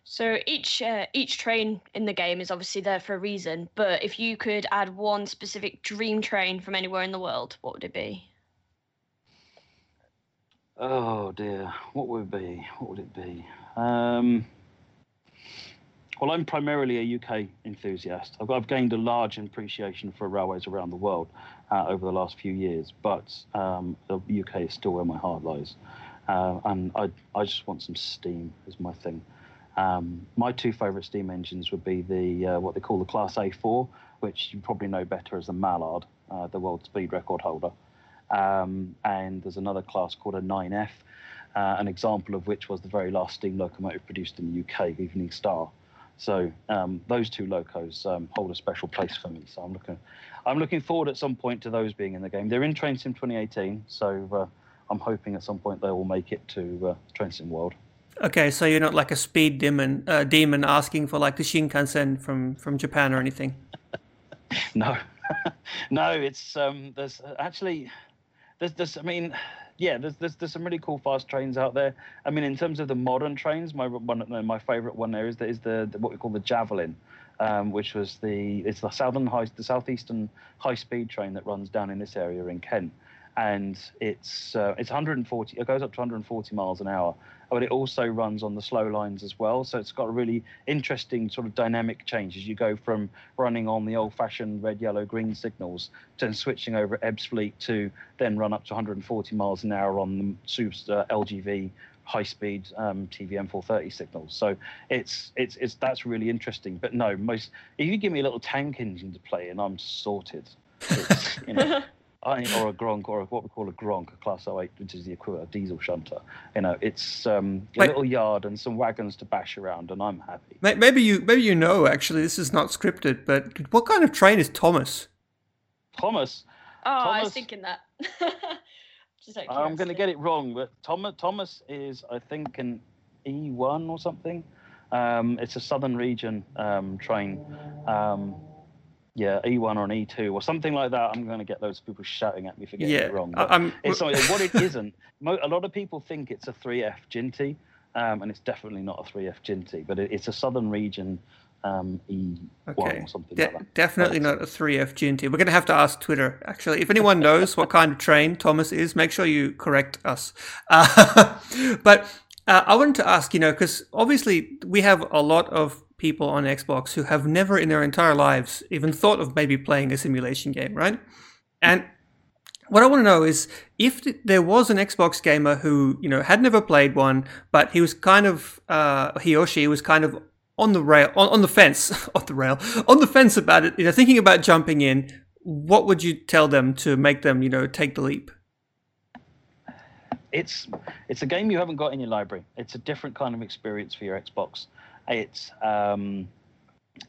So each uh, each train in the game is obviously there for a reason. But if you could add one specific dream train from anywhere in the world, what would it be? Oh dear, what would it be? What would it be? Um, well, I'm primarily a UK enthusiast. I've, I've gained a large appreciation for railways around the world uh, over the last few years, but um, the UK is still where my heart lies. Uh, and I, I just want some steam, is my thing. Um, my two favourite steam engines would be the uh, what they call the Class A4, which you probably know better as the Mallard, uh, the world speed record holder. Um, and there's another class called a 9F, uh, an example of which was the very last steam locomotive produced in the UK, the Evening Star. So um, those two locos um, hold a special place for me. So I'm looking, I'm looking forward at some point to those being in the game. They're in Train Sim 2018, so uh, I'm hoping at some point they will make it to uh, Train Sim World. Okay, so you're not like a speed demon, uh, demon asking for like the Shinkansen from from Japan or anything. No, no, it's um, there's actually there's there's I mean, yeah, there's, there's there's some really cool fast trains out there. I mean, in terms of the modern trains, my one my favorite one there is the, is the, the what we call the Javelin, um, which was the it's the southern high the southeastern high speed train that runs down in this area in Kent, and it's uh, it's 140 it goes up to 140 miles an hour but it also runs on the slow lines as well so it's got a really interesting sort of dynamic change as you go from running on the old fashioned red yellow green signals to switching over at Ebbsfleet to then run up to 140 miles an hour on the uh, LGV high speed um, TVM 430 signals. So it's it's it's that's really interesting. But no, most if you give me a little tank engine to play and I'm sorted. You know, or a Gronk, or a, what we call a Gronk, a Class 08, which is the equivalent of diesel shunter. You know, it's um, a Wait. little yard and some wagons to bash around, and I'm happy. Maybe you maybe you know actually this is not scripted, but what kind of train is Thomas? Thomas, Oh, I was thinking that. Just I'm going to get it wrong, but Thomas, Thomas is, I think, an E1 or something. Um, it's a southern region um, train. Um, yeah, E1 or an E2 or something like that. I'm going to get those people shouting at me for getting Yeah, it wrong. I- it's not, what it isn't. Mo- a lot of people think it's a 3F Jinty, um, and it's definitely not a 3F Jinty, but it, it's a southern region um, E1 Okay, or something De- like that. definitely not a 3F Jinty. We're going to have to ask Twitter actually. If anyone knows what kind of train Thomas is, make sure you correct us. Uh, but uh, I wanted to ask, you know, because obviously we have a lot of people on Xbox who have never in their entire lives even thought of maybe playing a simulation game, right? And what I want to know is if there was an Xbox gamer who you know had never played one, but he was kind of uh, he or she was kind of on the rail on, on the fence on the rail on the fence about it, you know, thinking about jumping in. What would you tell them to make them you know take the leap? it's it's a game you haven't got in your library. It's a different kind of experience for your Xbox. It's um,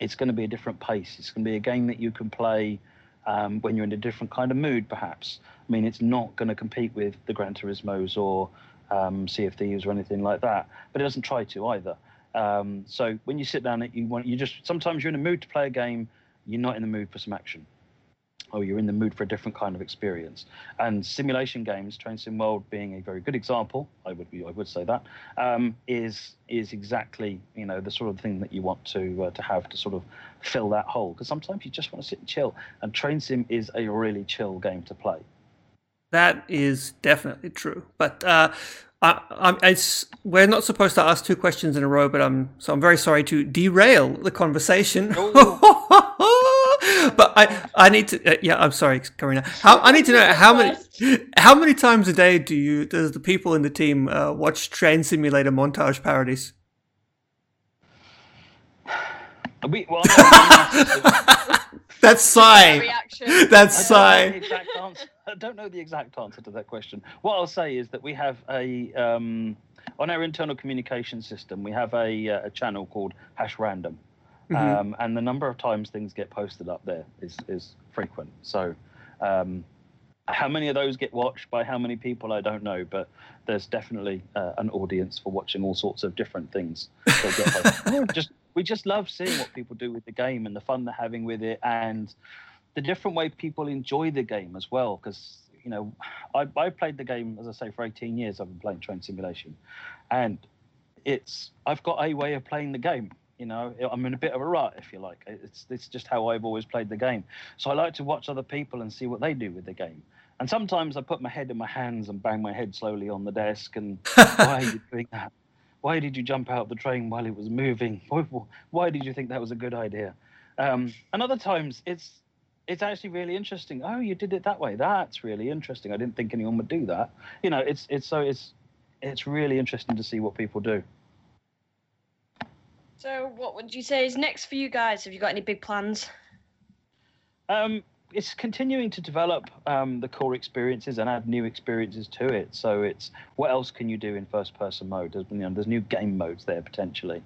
it's going to be a different pace. It's going to be a game that you can play um, when you're in a different kind of mood, perhaps. I mean, it's not going to compete with the Gran Turismo's or um, Sea of Thieves or anything like that, but it doesn't try to either. Um, so when you sit down, you want you just sometimes you're in a mood to play a game. You're not in the mood for some action or you're in the mood for a different kind of experience. And simulation games, Train Sim World being a very good example, I would be, I would say that um, is is exactly you know the sort of thing that you want to uh, to have to sort of fill that hole. Because sometimes you just want to sit and chill, and Train Sim is a really chill game to play. That is definitely true. But uh, I, I, it's, we're not supposed to ask two questions in a row, but I'm so I'm very sorry to derail the conversation. but I I need to uh, yeah I'm sorry Carina. How I need to know how many how many times a day do you does the people in the team uh, watch Train Simulator montage parodies? We, well, I'm That's sigh. reaction. That's I sigh. the exact answer, I don't know the exact answer to that question. What I'll say is that we have a um, on our internal communication system we have a, uh, a channel called Hash Random, um, and the number of times things get posted up there is is frequent. So. Um, how many of those get watched by how many people I don't know, but there's definitely uh, an audience for watching all sorts of different things. just we just love seeing what people do with the game and the fun they're having with it, and the different way people enjoy the game as well. Because you know, I, I played the game as I say for 18 years. I've been playing Train Simulation, and it's I've got a way of playing the game. You know, I'm in a bit of a rut, if you like. It's it's just how I've always played the game. So I like to watch other people and see what they do with the game. And sometimes I put my head in my hands and bang my head slowly on the desk. And why are you doing that? Why did you jump out of the train while it was moving? Why, why did you think that was a good idea? Um, and other times it's it's actually really interesting. Oh, you did it that way. That's really interesting. I didn't think anyone would do that. You know, it's it's so it's it's really interesting to see what people do. So, what would you say is next for you guys? Have you got any big plans? Um, it's continuing to develop um, the core experiences and add new experiences to it. So it's what else can you do in first-person mode? There's, you know, there's new game modes there potentially.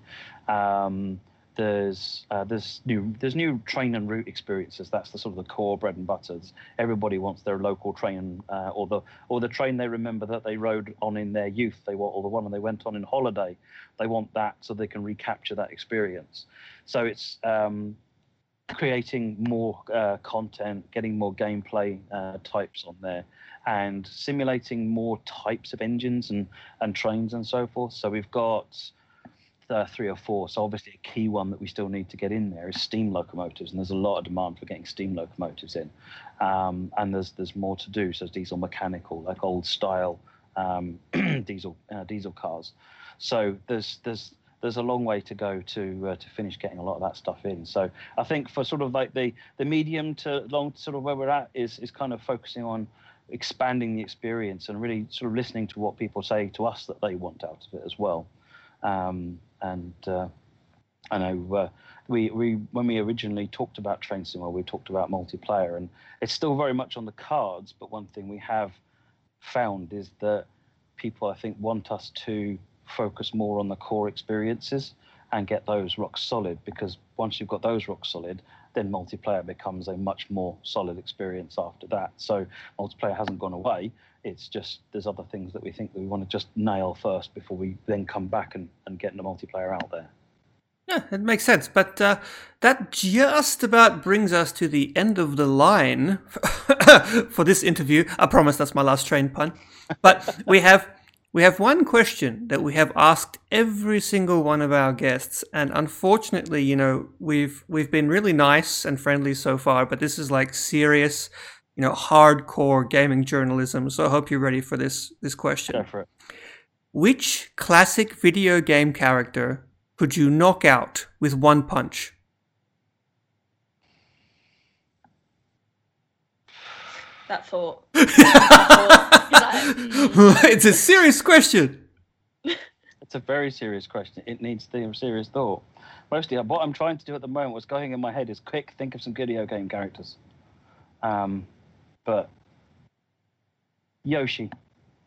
Um, there's uh, there's new there's new train and route experiences. That's the sort of the core bread and butters. Everybody wants their local train uh, or the or the train they remember that they rode on in their youth. They want or the one they went on in holiday. They want that so they can recapture that experience. So it's um, creating more uh, content, getting more gameplay uh, types on there, and simulating more types of engines and, and trains and so forth. So we've got uh, three or four. So obviously a key one that we still need to get in there is steam locomotives, and there's a lot of demand for getting steam locomotives in. Um, and there's there's more to do. So diesel mechanical, like old style um, diesel uh, diesel cars. So there's there's there's a long way to go to uh, to finish getting a lot of that stuff in. So I think for sort of like the the medium to long sort of where we're at is is kind of focusing on expanding the experience and really sort of listening to what people say to us that they want out of it as well. Um, and uh, I know uh, we, we when we originally talked about Train Sim, well, we talked about multiplayer, and it's still very much on the cards. But one thing we have found is that people, I think, want us to focus more on the core experiences and get those rock solid. Because once you've got those rock solid, then multiplayer becomes a much more solid experience after that. So multiplayer hasn't gone away. It's just there's other things that we think that we want to just nail first before we then come back and, and get the multiplayer out there. Yeah, it makes sense. But uh, that just about brings us to the end of the line for this interview. I promise that's my last train pun. But we have we have one question that we have asked every single one of our guests, and unfortunately, you know, we've we've been really nice and friendly so far, but this is like serious, you know, hardcore gaming journalism. So I hope you're ready for this this question. Go for it. Which classic video game character could you knock out with one punch? That thought. That thought. It's a serious question. It's a very serious question. It needs the serious thought. Mostly, uh, what I'm trying to do at the moment, what's going in my head is quick, think of some video game characters. Um, but Yoshi.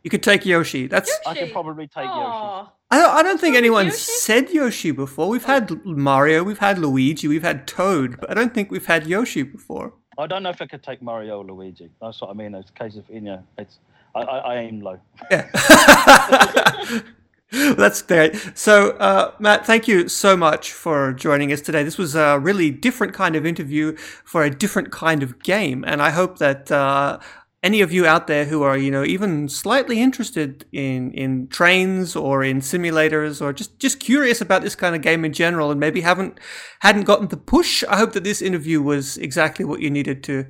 You could take Yoshi. That's I could probably take Yoshi. I don't, I don't think wrong anyone Yoshi? said Yoshi before. We've had Mario, we've had Luigi, we've had Toad, but I don't think we've had Yoshi before. I don't know if I could take Mario or Luigi. That's what I mean. It's a case of, you know, it's, I, I, aim low. Yeah. That's great. So, uh, Matt, thank you so much for joining us today. This was a really different kind of interview for a different kind of game, and I hope that uh, any of you out there who are, you know, even slightly interested in in trains or in simulators or just just curious about this kind of game in general, and maybe haven't hadn't gotten the push, I hope that this interview was exactly what you needed to.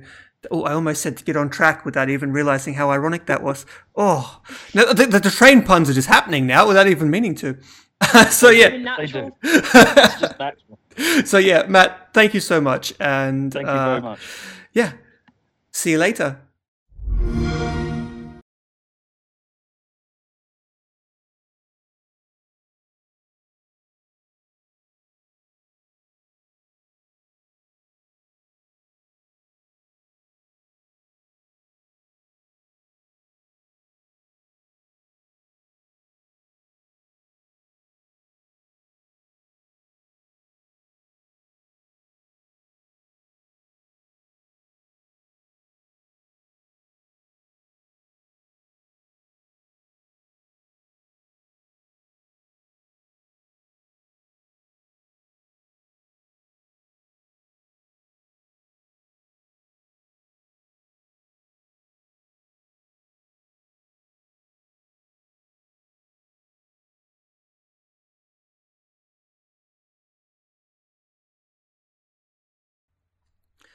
Oh, I almost said to get on track without even realizing how ironic that was. Oh, no, the, the, the train puns are just happening now without even meaning to. so yeah, They do. It's just natural. so yeah, Matt, thank you so much, and Thank you uh, very much. Yeah, see you later.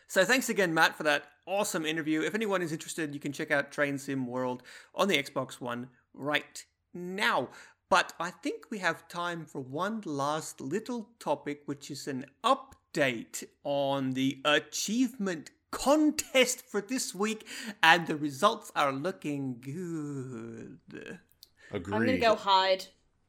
So thanks again, Matt, for that awesome interview. If anyone is interested, you can check out Train Sim World on the Xbox One right now. But I think we have time for one last little topic, which is an update on the achievement contest for this week, and the results are looking good. Agreed. I'm gonna go hide.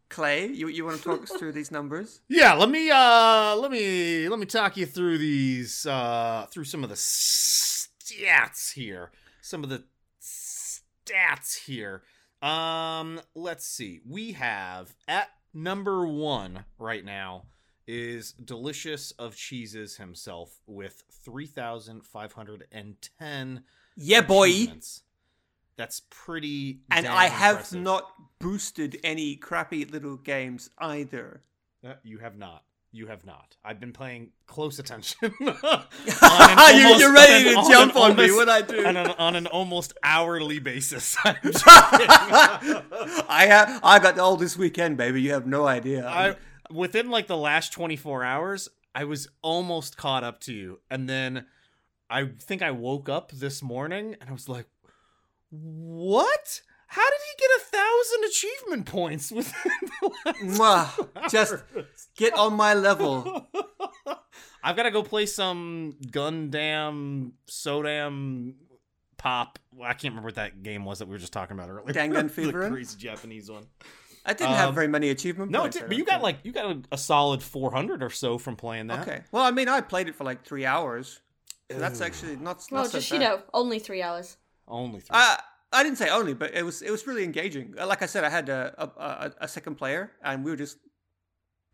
Clay, you, you want to talk us through these numbers? Yeah, let me uh let me let me talk you through these uh through some of the stats here. Some of the stats here. Um let's see. We have at number 1 right now is Delicious of Cheeses himself with 3510 Yeah, boy. That's pretty And I have impressive. not boosted any crappy little games either. Uh, you have not. You have not. I've been paying close attention. on you, you're ready to an jump on me, what'd I do? On an, on an almost hourly basis. I have I got all this weekend, baby. You have no idea. I, within like the last 24 hours, I was almost caught up to you. And then I think I woke up this morning and I was like, what? How did he get a thousand achievement points within the last Mwah. Just get on my level. I've got to go play some Gundam Sodam pop. I can't remember what that game was that we were just talking about earlier. Dangan the crazy Japanese one. I didn't have Um, very many achievement No, points. did, I but you got think. like you got a, a solid 400 or so from playing that. Okay. Well, I mean, I played it for like three hours. So that's actually not. Well, not so just you bad. know, only three hours. Only three. I I didn't say only, but it was it was really engaging. Uh, Like I said, I had a a, a, second player, and we were just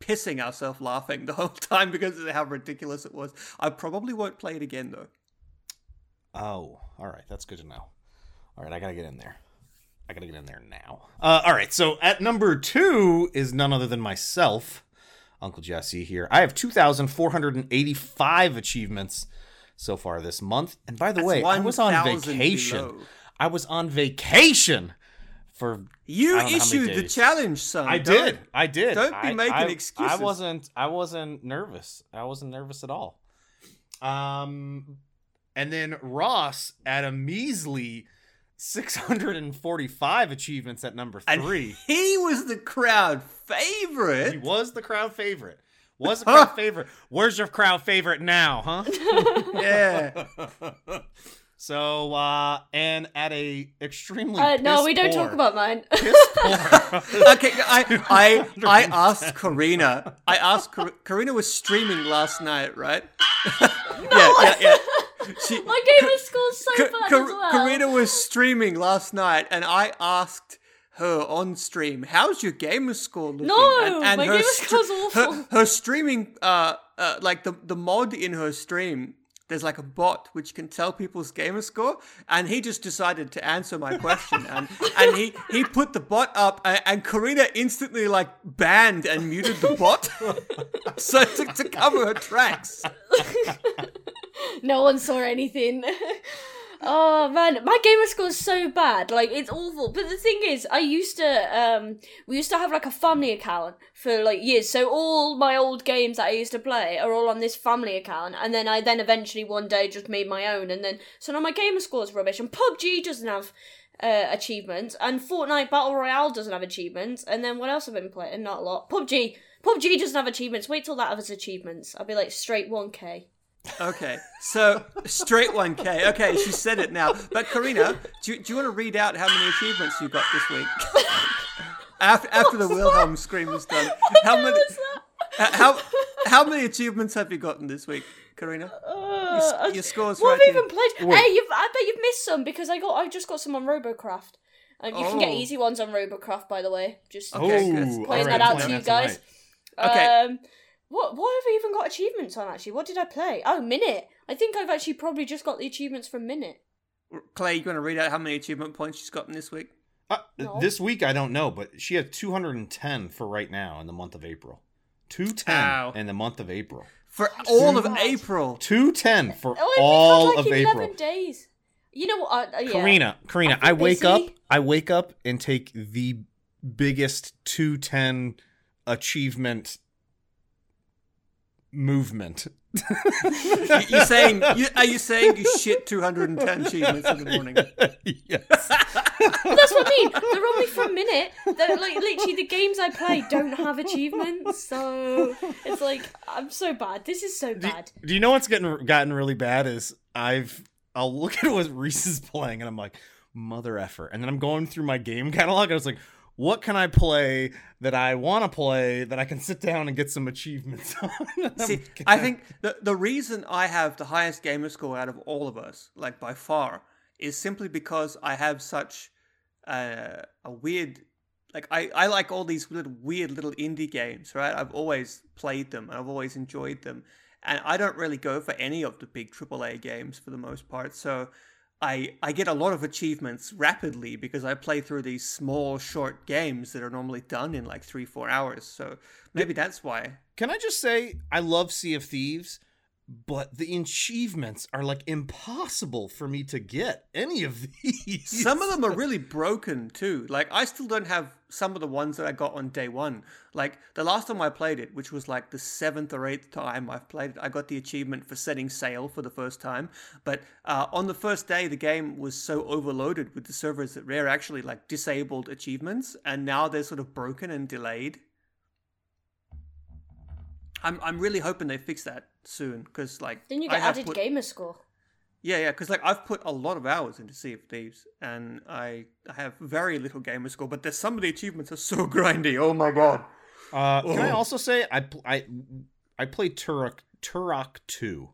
pissing ourselves laughing the whole time because of how ridiculous it was. I probably won't play it again though. Oh, all right. That's good to know. All right, I gotta get in there. I gotta get in there now. Uh, all right, so at number two is none other than myself, Uncle Jesse here. I have 2,485 achievements so far this month. And by the That's way, I was on vacation. below. I was on vacation for. You I don't know how many issued the challenge, son. I Don't- did. I did. don't be I- making I, excuses. I wasn't. I wasn't nervous. I wasn't nervous at all. Um, and then Ross at a measly 645 achievements at number And three. he was the crowd favorite. He was the crowd favorite. Was the crowd favorite. Where's your crowd favorite now, huh? Yeah. so, uh, and at a extremely Uh, no, we don't poor- talk about mine. piss poor. okay, I I I asked Carina. I asked Kar- Carina was streaming last night, right? yeah, yeah, yeah. She, My game of school's so Ka- bad Ka- as well. Carina was streaming last night, and I asked her on stream, "How's your gamer score looking?" No, and, my her gamer stre- score's awful. Her, her streaming, uh, uh, like the the mod in her stream. There's like a bot which can tell people's gamer score, and he just decided to answer my question, and and he he put the bot up, and, and Carina instantly like banned and muted the bot, so to, to cover her tracks. no one saw anything. Oh man, my gamer score is so bad. Like it's awful. But the thing is, I used to um we used to have like a family account for like years. So all my old games that I used to play are all on this family account and then I then eventually one day just made my own and then so now my gamer score is rubbish and PUBG doesn't have uh, achievements and Fortnite Battle Royale doesn't have achievements and then what else have I been playing? Not a lot. PUBG PUBG doesn't have achievements. Wait till that has achievements. I'll be like straight 1k. Okay, so straight 1K. Okay, she said it now. But Carina, do you, do you want to read out how many achievements you got this week? after after the Wilhelm scream is done, how many was h- how how many achievements have you gotten this week, Carina? Your, s- Uh, your score's what right have you even played? Hey, you've, I bet you've missed some because I got I just got some on Robocraft. And you can get Oh. easy ones on Robocraft, by the way. Just Okay, good. Playing all right, that out to you guys. tonight. Okay. Um, what what have I even got achievements on actually? What did I play? Oh, Minit. I think I've actually probably just got the achievements from Minit. Clay, you want to read out how many achievement points she's gotten this week? Uh, No. This week, I don't know, but she had 210 for right now in the month of April. 210 Ow. in the month of April. For all of God. April. 210 for Oh, all we've had of like April. eleven days. You know what? Uh, uh, yeah. Carina, Carina, I've I been wake up. I wake up and take the biggest 210 achievement movement. You- You're saying you, are you saying you shit 210 achievements in the morning? yes. That's what I mean. They're only for a minute. They're like literally the games I play don't have achievements, so it's like I'm so bad. This is so Do, bad. do you know what's getting gotten really bad is I've I'll look at what Rhys is playing and I'm like mother effer, and then I'm going through my game catalog and I was like, what can I play that I want to play that I can sit down and get some achievements on? See, I think the the reason I have the highest gamer score out of all of us, like by far, is simply because I have such uh, a weird, like I I like all these little weird little indie games, right? I've always played them and I've always enjoyed them, and I don't really go for any of the big AAA games for the most part. So. I, I get a lot of achievements rapidly because I play through these small, short games that are normally done in like three, four hours. So maybe that's why. Can I just say I love Sea of Thieves, but the achievements are like impossible for me to get any of these. Some of them are really broken too. Like I still don't have some of the ones that I got on day one. Like the last time I played it, which was like the seventh or eighth time I've played it, I got the achievement for setting sail for the first time. But uh, on the first day, the game was so overloaded with the servers that Rare actually like disabled achievements, and now they're sort of broken and delayed. I'm I'm really hoping they fix that soon because like Then you I get have added put- gamer score. Yeah, yeah, because like I've put a lot of hours into Sea of Thieves, and I I have very little gamer score, but there's some of the achievements are so grindy. Oh my god! Uh, can I Oh. also say I pl- I I played Turok Turok two.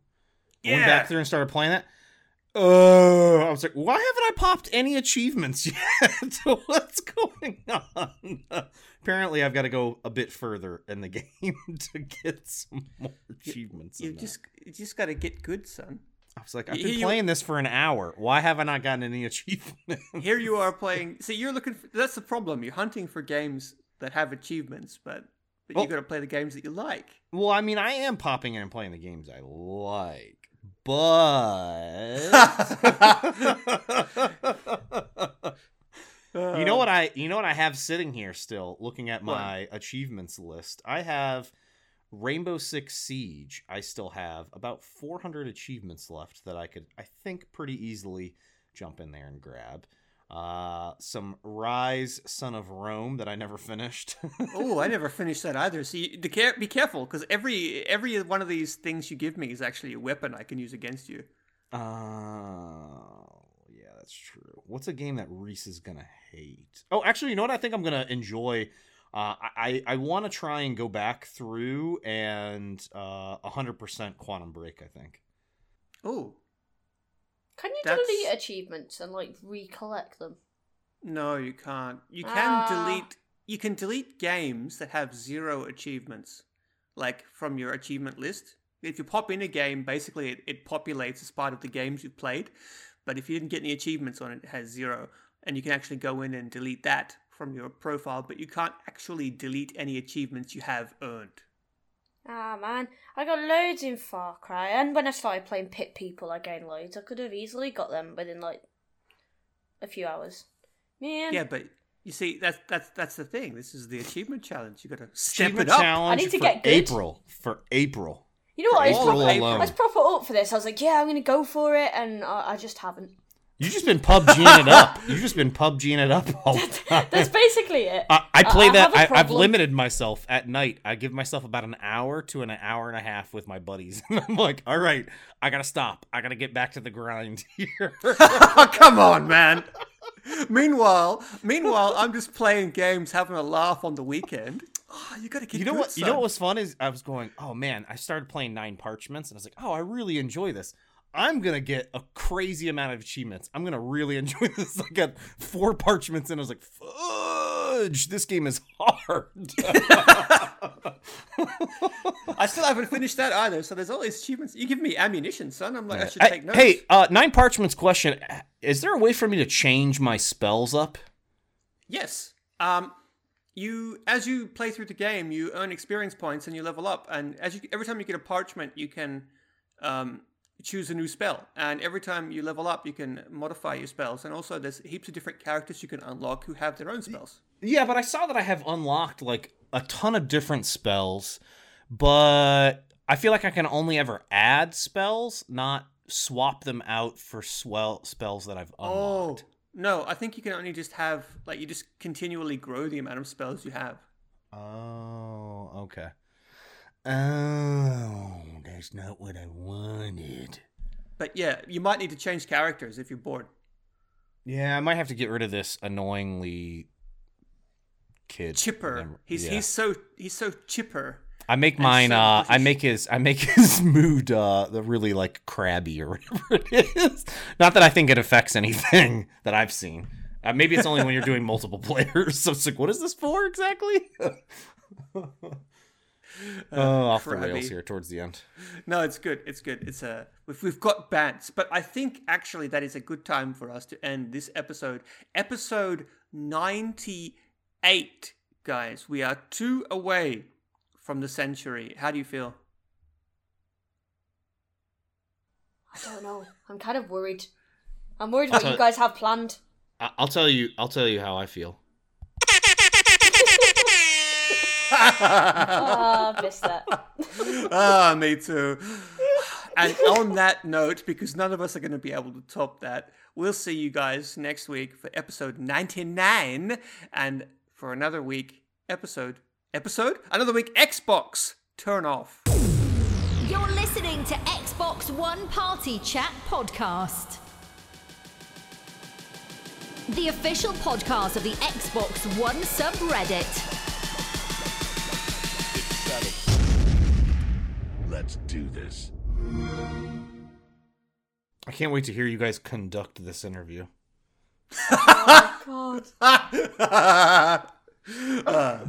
I Yeah. Went back there and started playing that. Oh, I was like, why haven't I popped any achievements yet? What's going on? Apparently, I've got to go a bit further in the game to get some more achievements. You that. just you just got to get good, son. I was like, I've Here been you- playing this for an hour. Why have I not gotten any achievements? Here you are playing. See, you're looking. For, that's the problem. You're hunting for games that have achievements, but but Well- you got to play the games that you like. Well, I mean, I am popping in and playing the games I like, but you know what I you know what I have sitting here still looking at What? my achievements list. I have Rainbow Six Siege. I still have about 400 achievements left that I could I think pretty easily jump in there and grab. Uh some Ryse Son of Rome that I never finished. Oh, I never finished that either. See, the care, be careful because every every one of these things you give me is actually a weapon I can use against you. Oh, yeah, that's true. What's a game that Rhys is gonna hate? Oh, actually, you know what? I think I'm gonna enjoy. Uh, I I, I want to try and go back through and uh, 100% Quantum Break. I think. Oh Can you That's- delete achievements and like recollect them? no, you can't. You can Ah. delete. You can delete games that have zero achievements, like from your achievement list. If you pop in a game, basically it, it populates as part of the games you've played. But if you didn't get any achievements on it, it has zero, and you can actually go in and delete that from your profile. But you can't actually delete any achievements you have earned. Ah man, I got loads in Far Cry, and when I started playing Pit People, I gained loads. I could have easily got them within like a few hours. Man, Yeah, but you see, that's that's that's the thing. This is the achievement challenge. You got to step it up. I need to for get good. April for April. you know what? I was, April proper, alone. I was proper up for this. I was like, yeah, I'm gonna go for it, and I, I just haven't. You've just been PUBGing it up. You've just been PUBGing it up all the time. That's basically it. I, I play I that. have a I, I've limited myself at night. I give myself about an hour to an hour and a half with my buddies. And I'm like, all right, I gotta stop. I gotta get back to the grind here. come on, man. meanwhile, meanwhile, I'm just playing games, having a laugh on the weekend. Oh, you got to get. you know good, what? You know son. what was fun is I was going, oh man, I started playing Nine Parchments, and I was like, oh, I really enjoy this. I'm gonna get a crazy amount of achievements. I'm gonna really enjoy this. I got four parchments, and I was like, fudge, this game is hard. I still haven't finished that either. So there's all these achievements. You give me ammunition, son. I'm like, I should take notes. Hey, uh, Nine Parchments question: Is there a way for me to change my spells up? Yes. Um, you as you play through the game, you earn experience points and you level up. And as you every time you get a parchment, you can um, choose a new spell. And every time you level up, you can modify your spells. And also, there's heaps of different characters you can unlock who have their own spells. Yeah, but I saw that I have unlocked like a ton of different spells, but I feel like I can only ever add spells, not swap them out for swell spells that I've oh, unlocked. Oh no, I think you can only just have like you just continually grow the amount of spells you have. Oh, okay. Oh, that's not what I wanted. But yeah, you might need to change characters if you're bored. Yeah, I might have to get rid of this annoyingly kid. Chipper. He's yeah. he's so he's so chipper. I make mine. so Uh, I make his. I make his mood. Uh, the really like crabby or whatever it is. Not that I think it affects anything that I've seen. Uh, maybe it's only when you're doing multiple players. So it's like, what is this for exactly? Uh, oh, off the rails here towards the end. No, it's good. It's good. It's a we've, we've got bants, but I think actually that is a good time for us to end this episode. Episode ninety eight, guys. We are two away from the century. How do you feel? I don't know. I'm kind of worried. I'm worried what tell- you guys have planned. I'll tell you. I'll tell you how I feel. Ah, I missed that. ah, me too. And on that note, because none of us are going to be able to top that, we'll see you guys next week for episode 99 and for another week episode episode another week Xbox turn off. You're listening to Xbox One Party Chat Podcast. The official podcast of the Xbox One subreddit. Let's do this. I can't wait to hear you guys conduct this interview. God. Uh,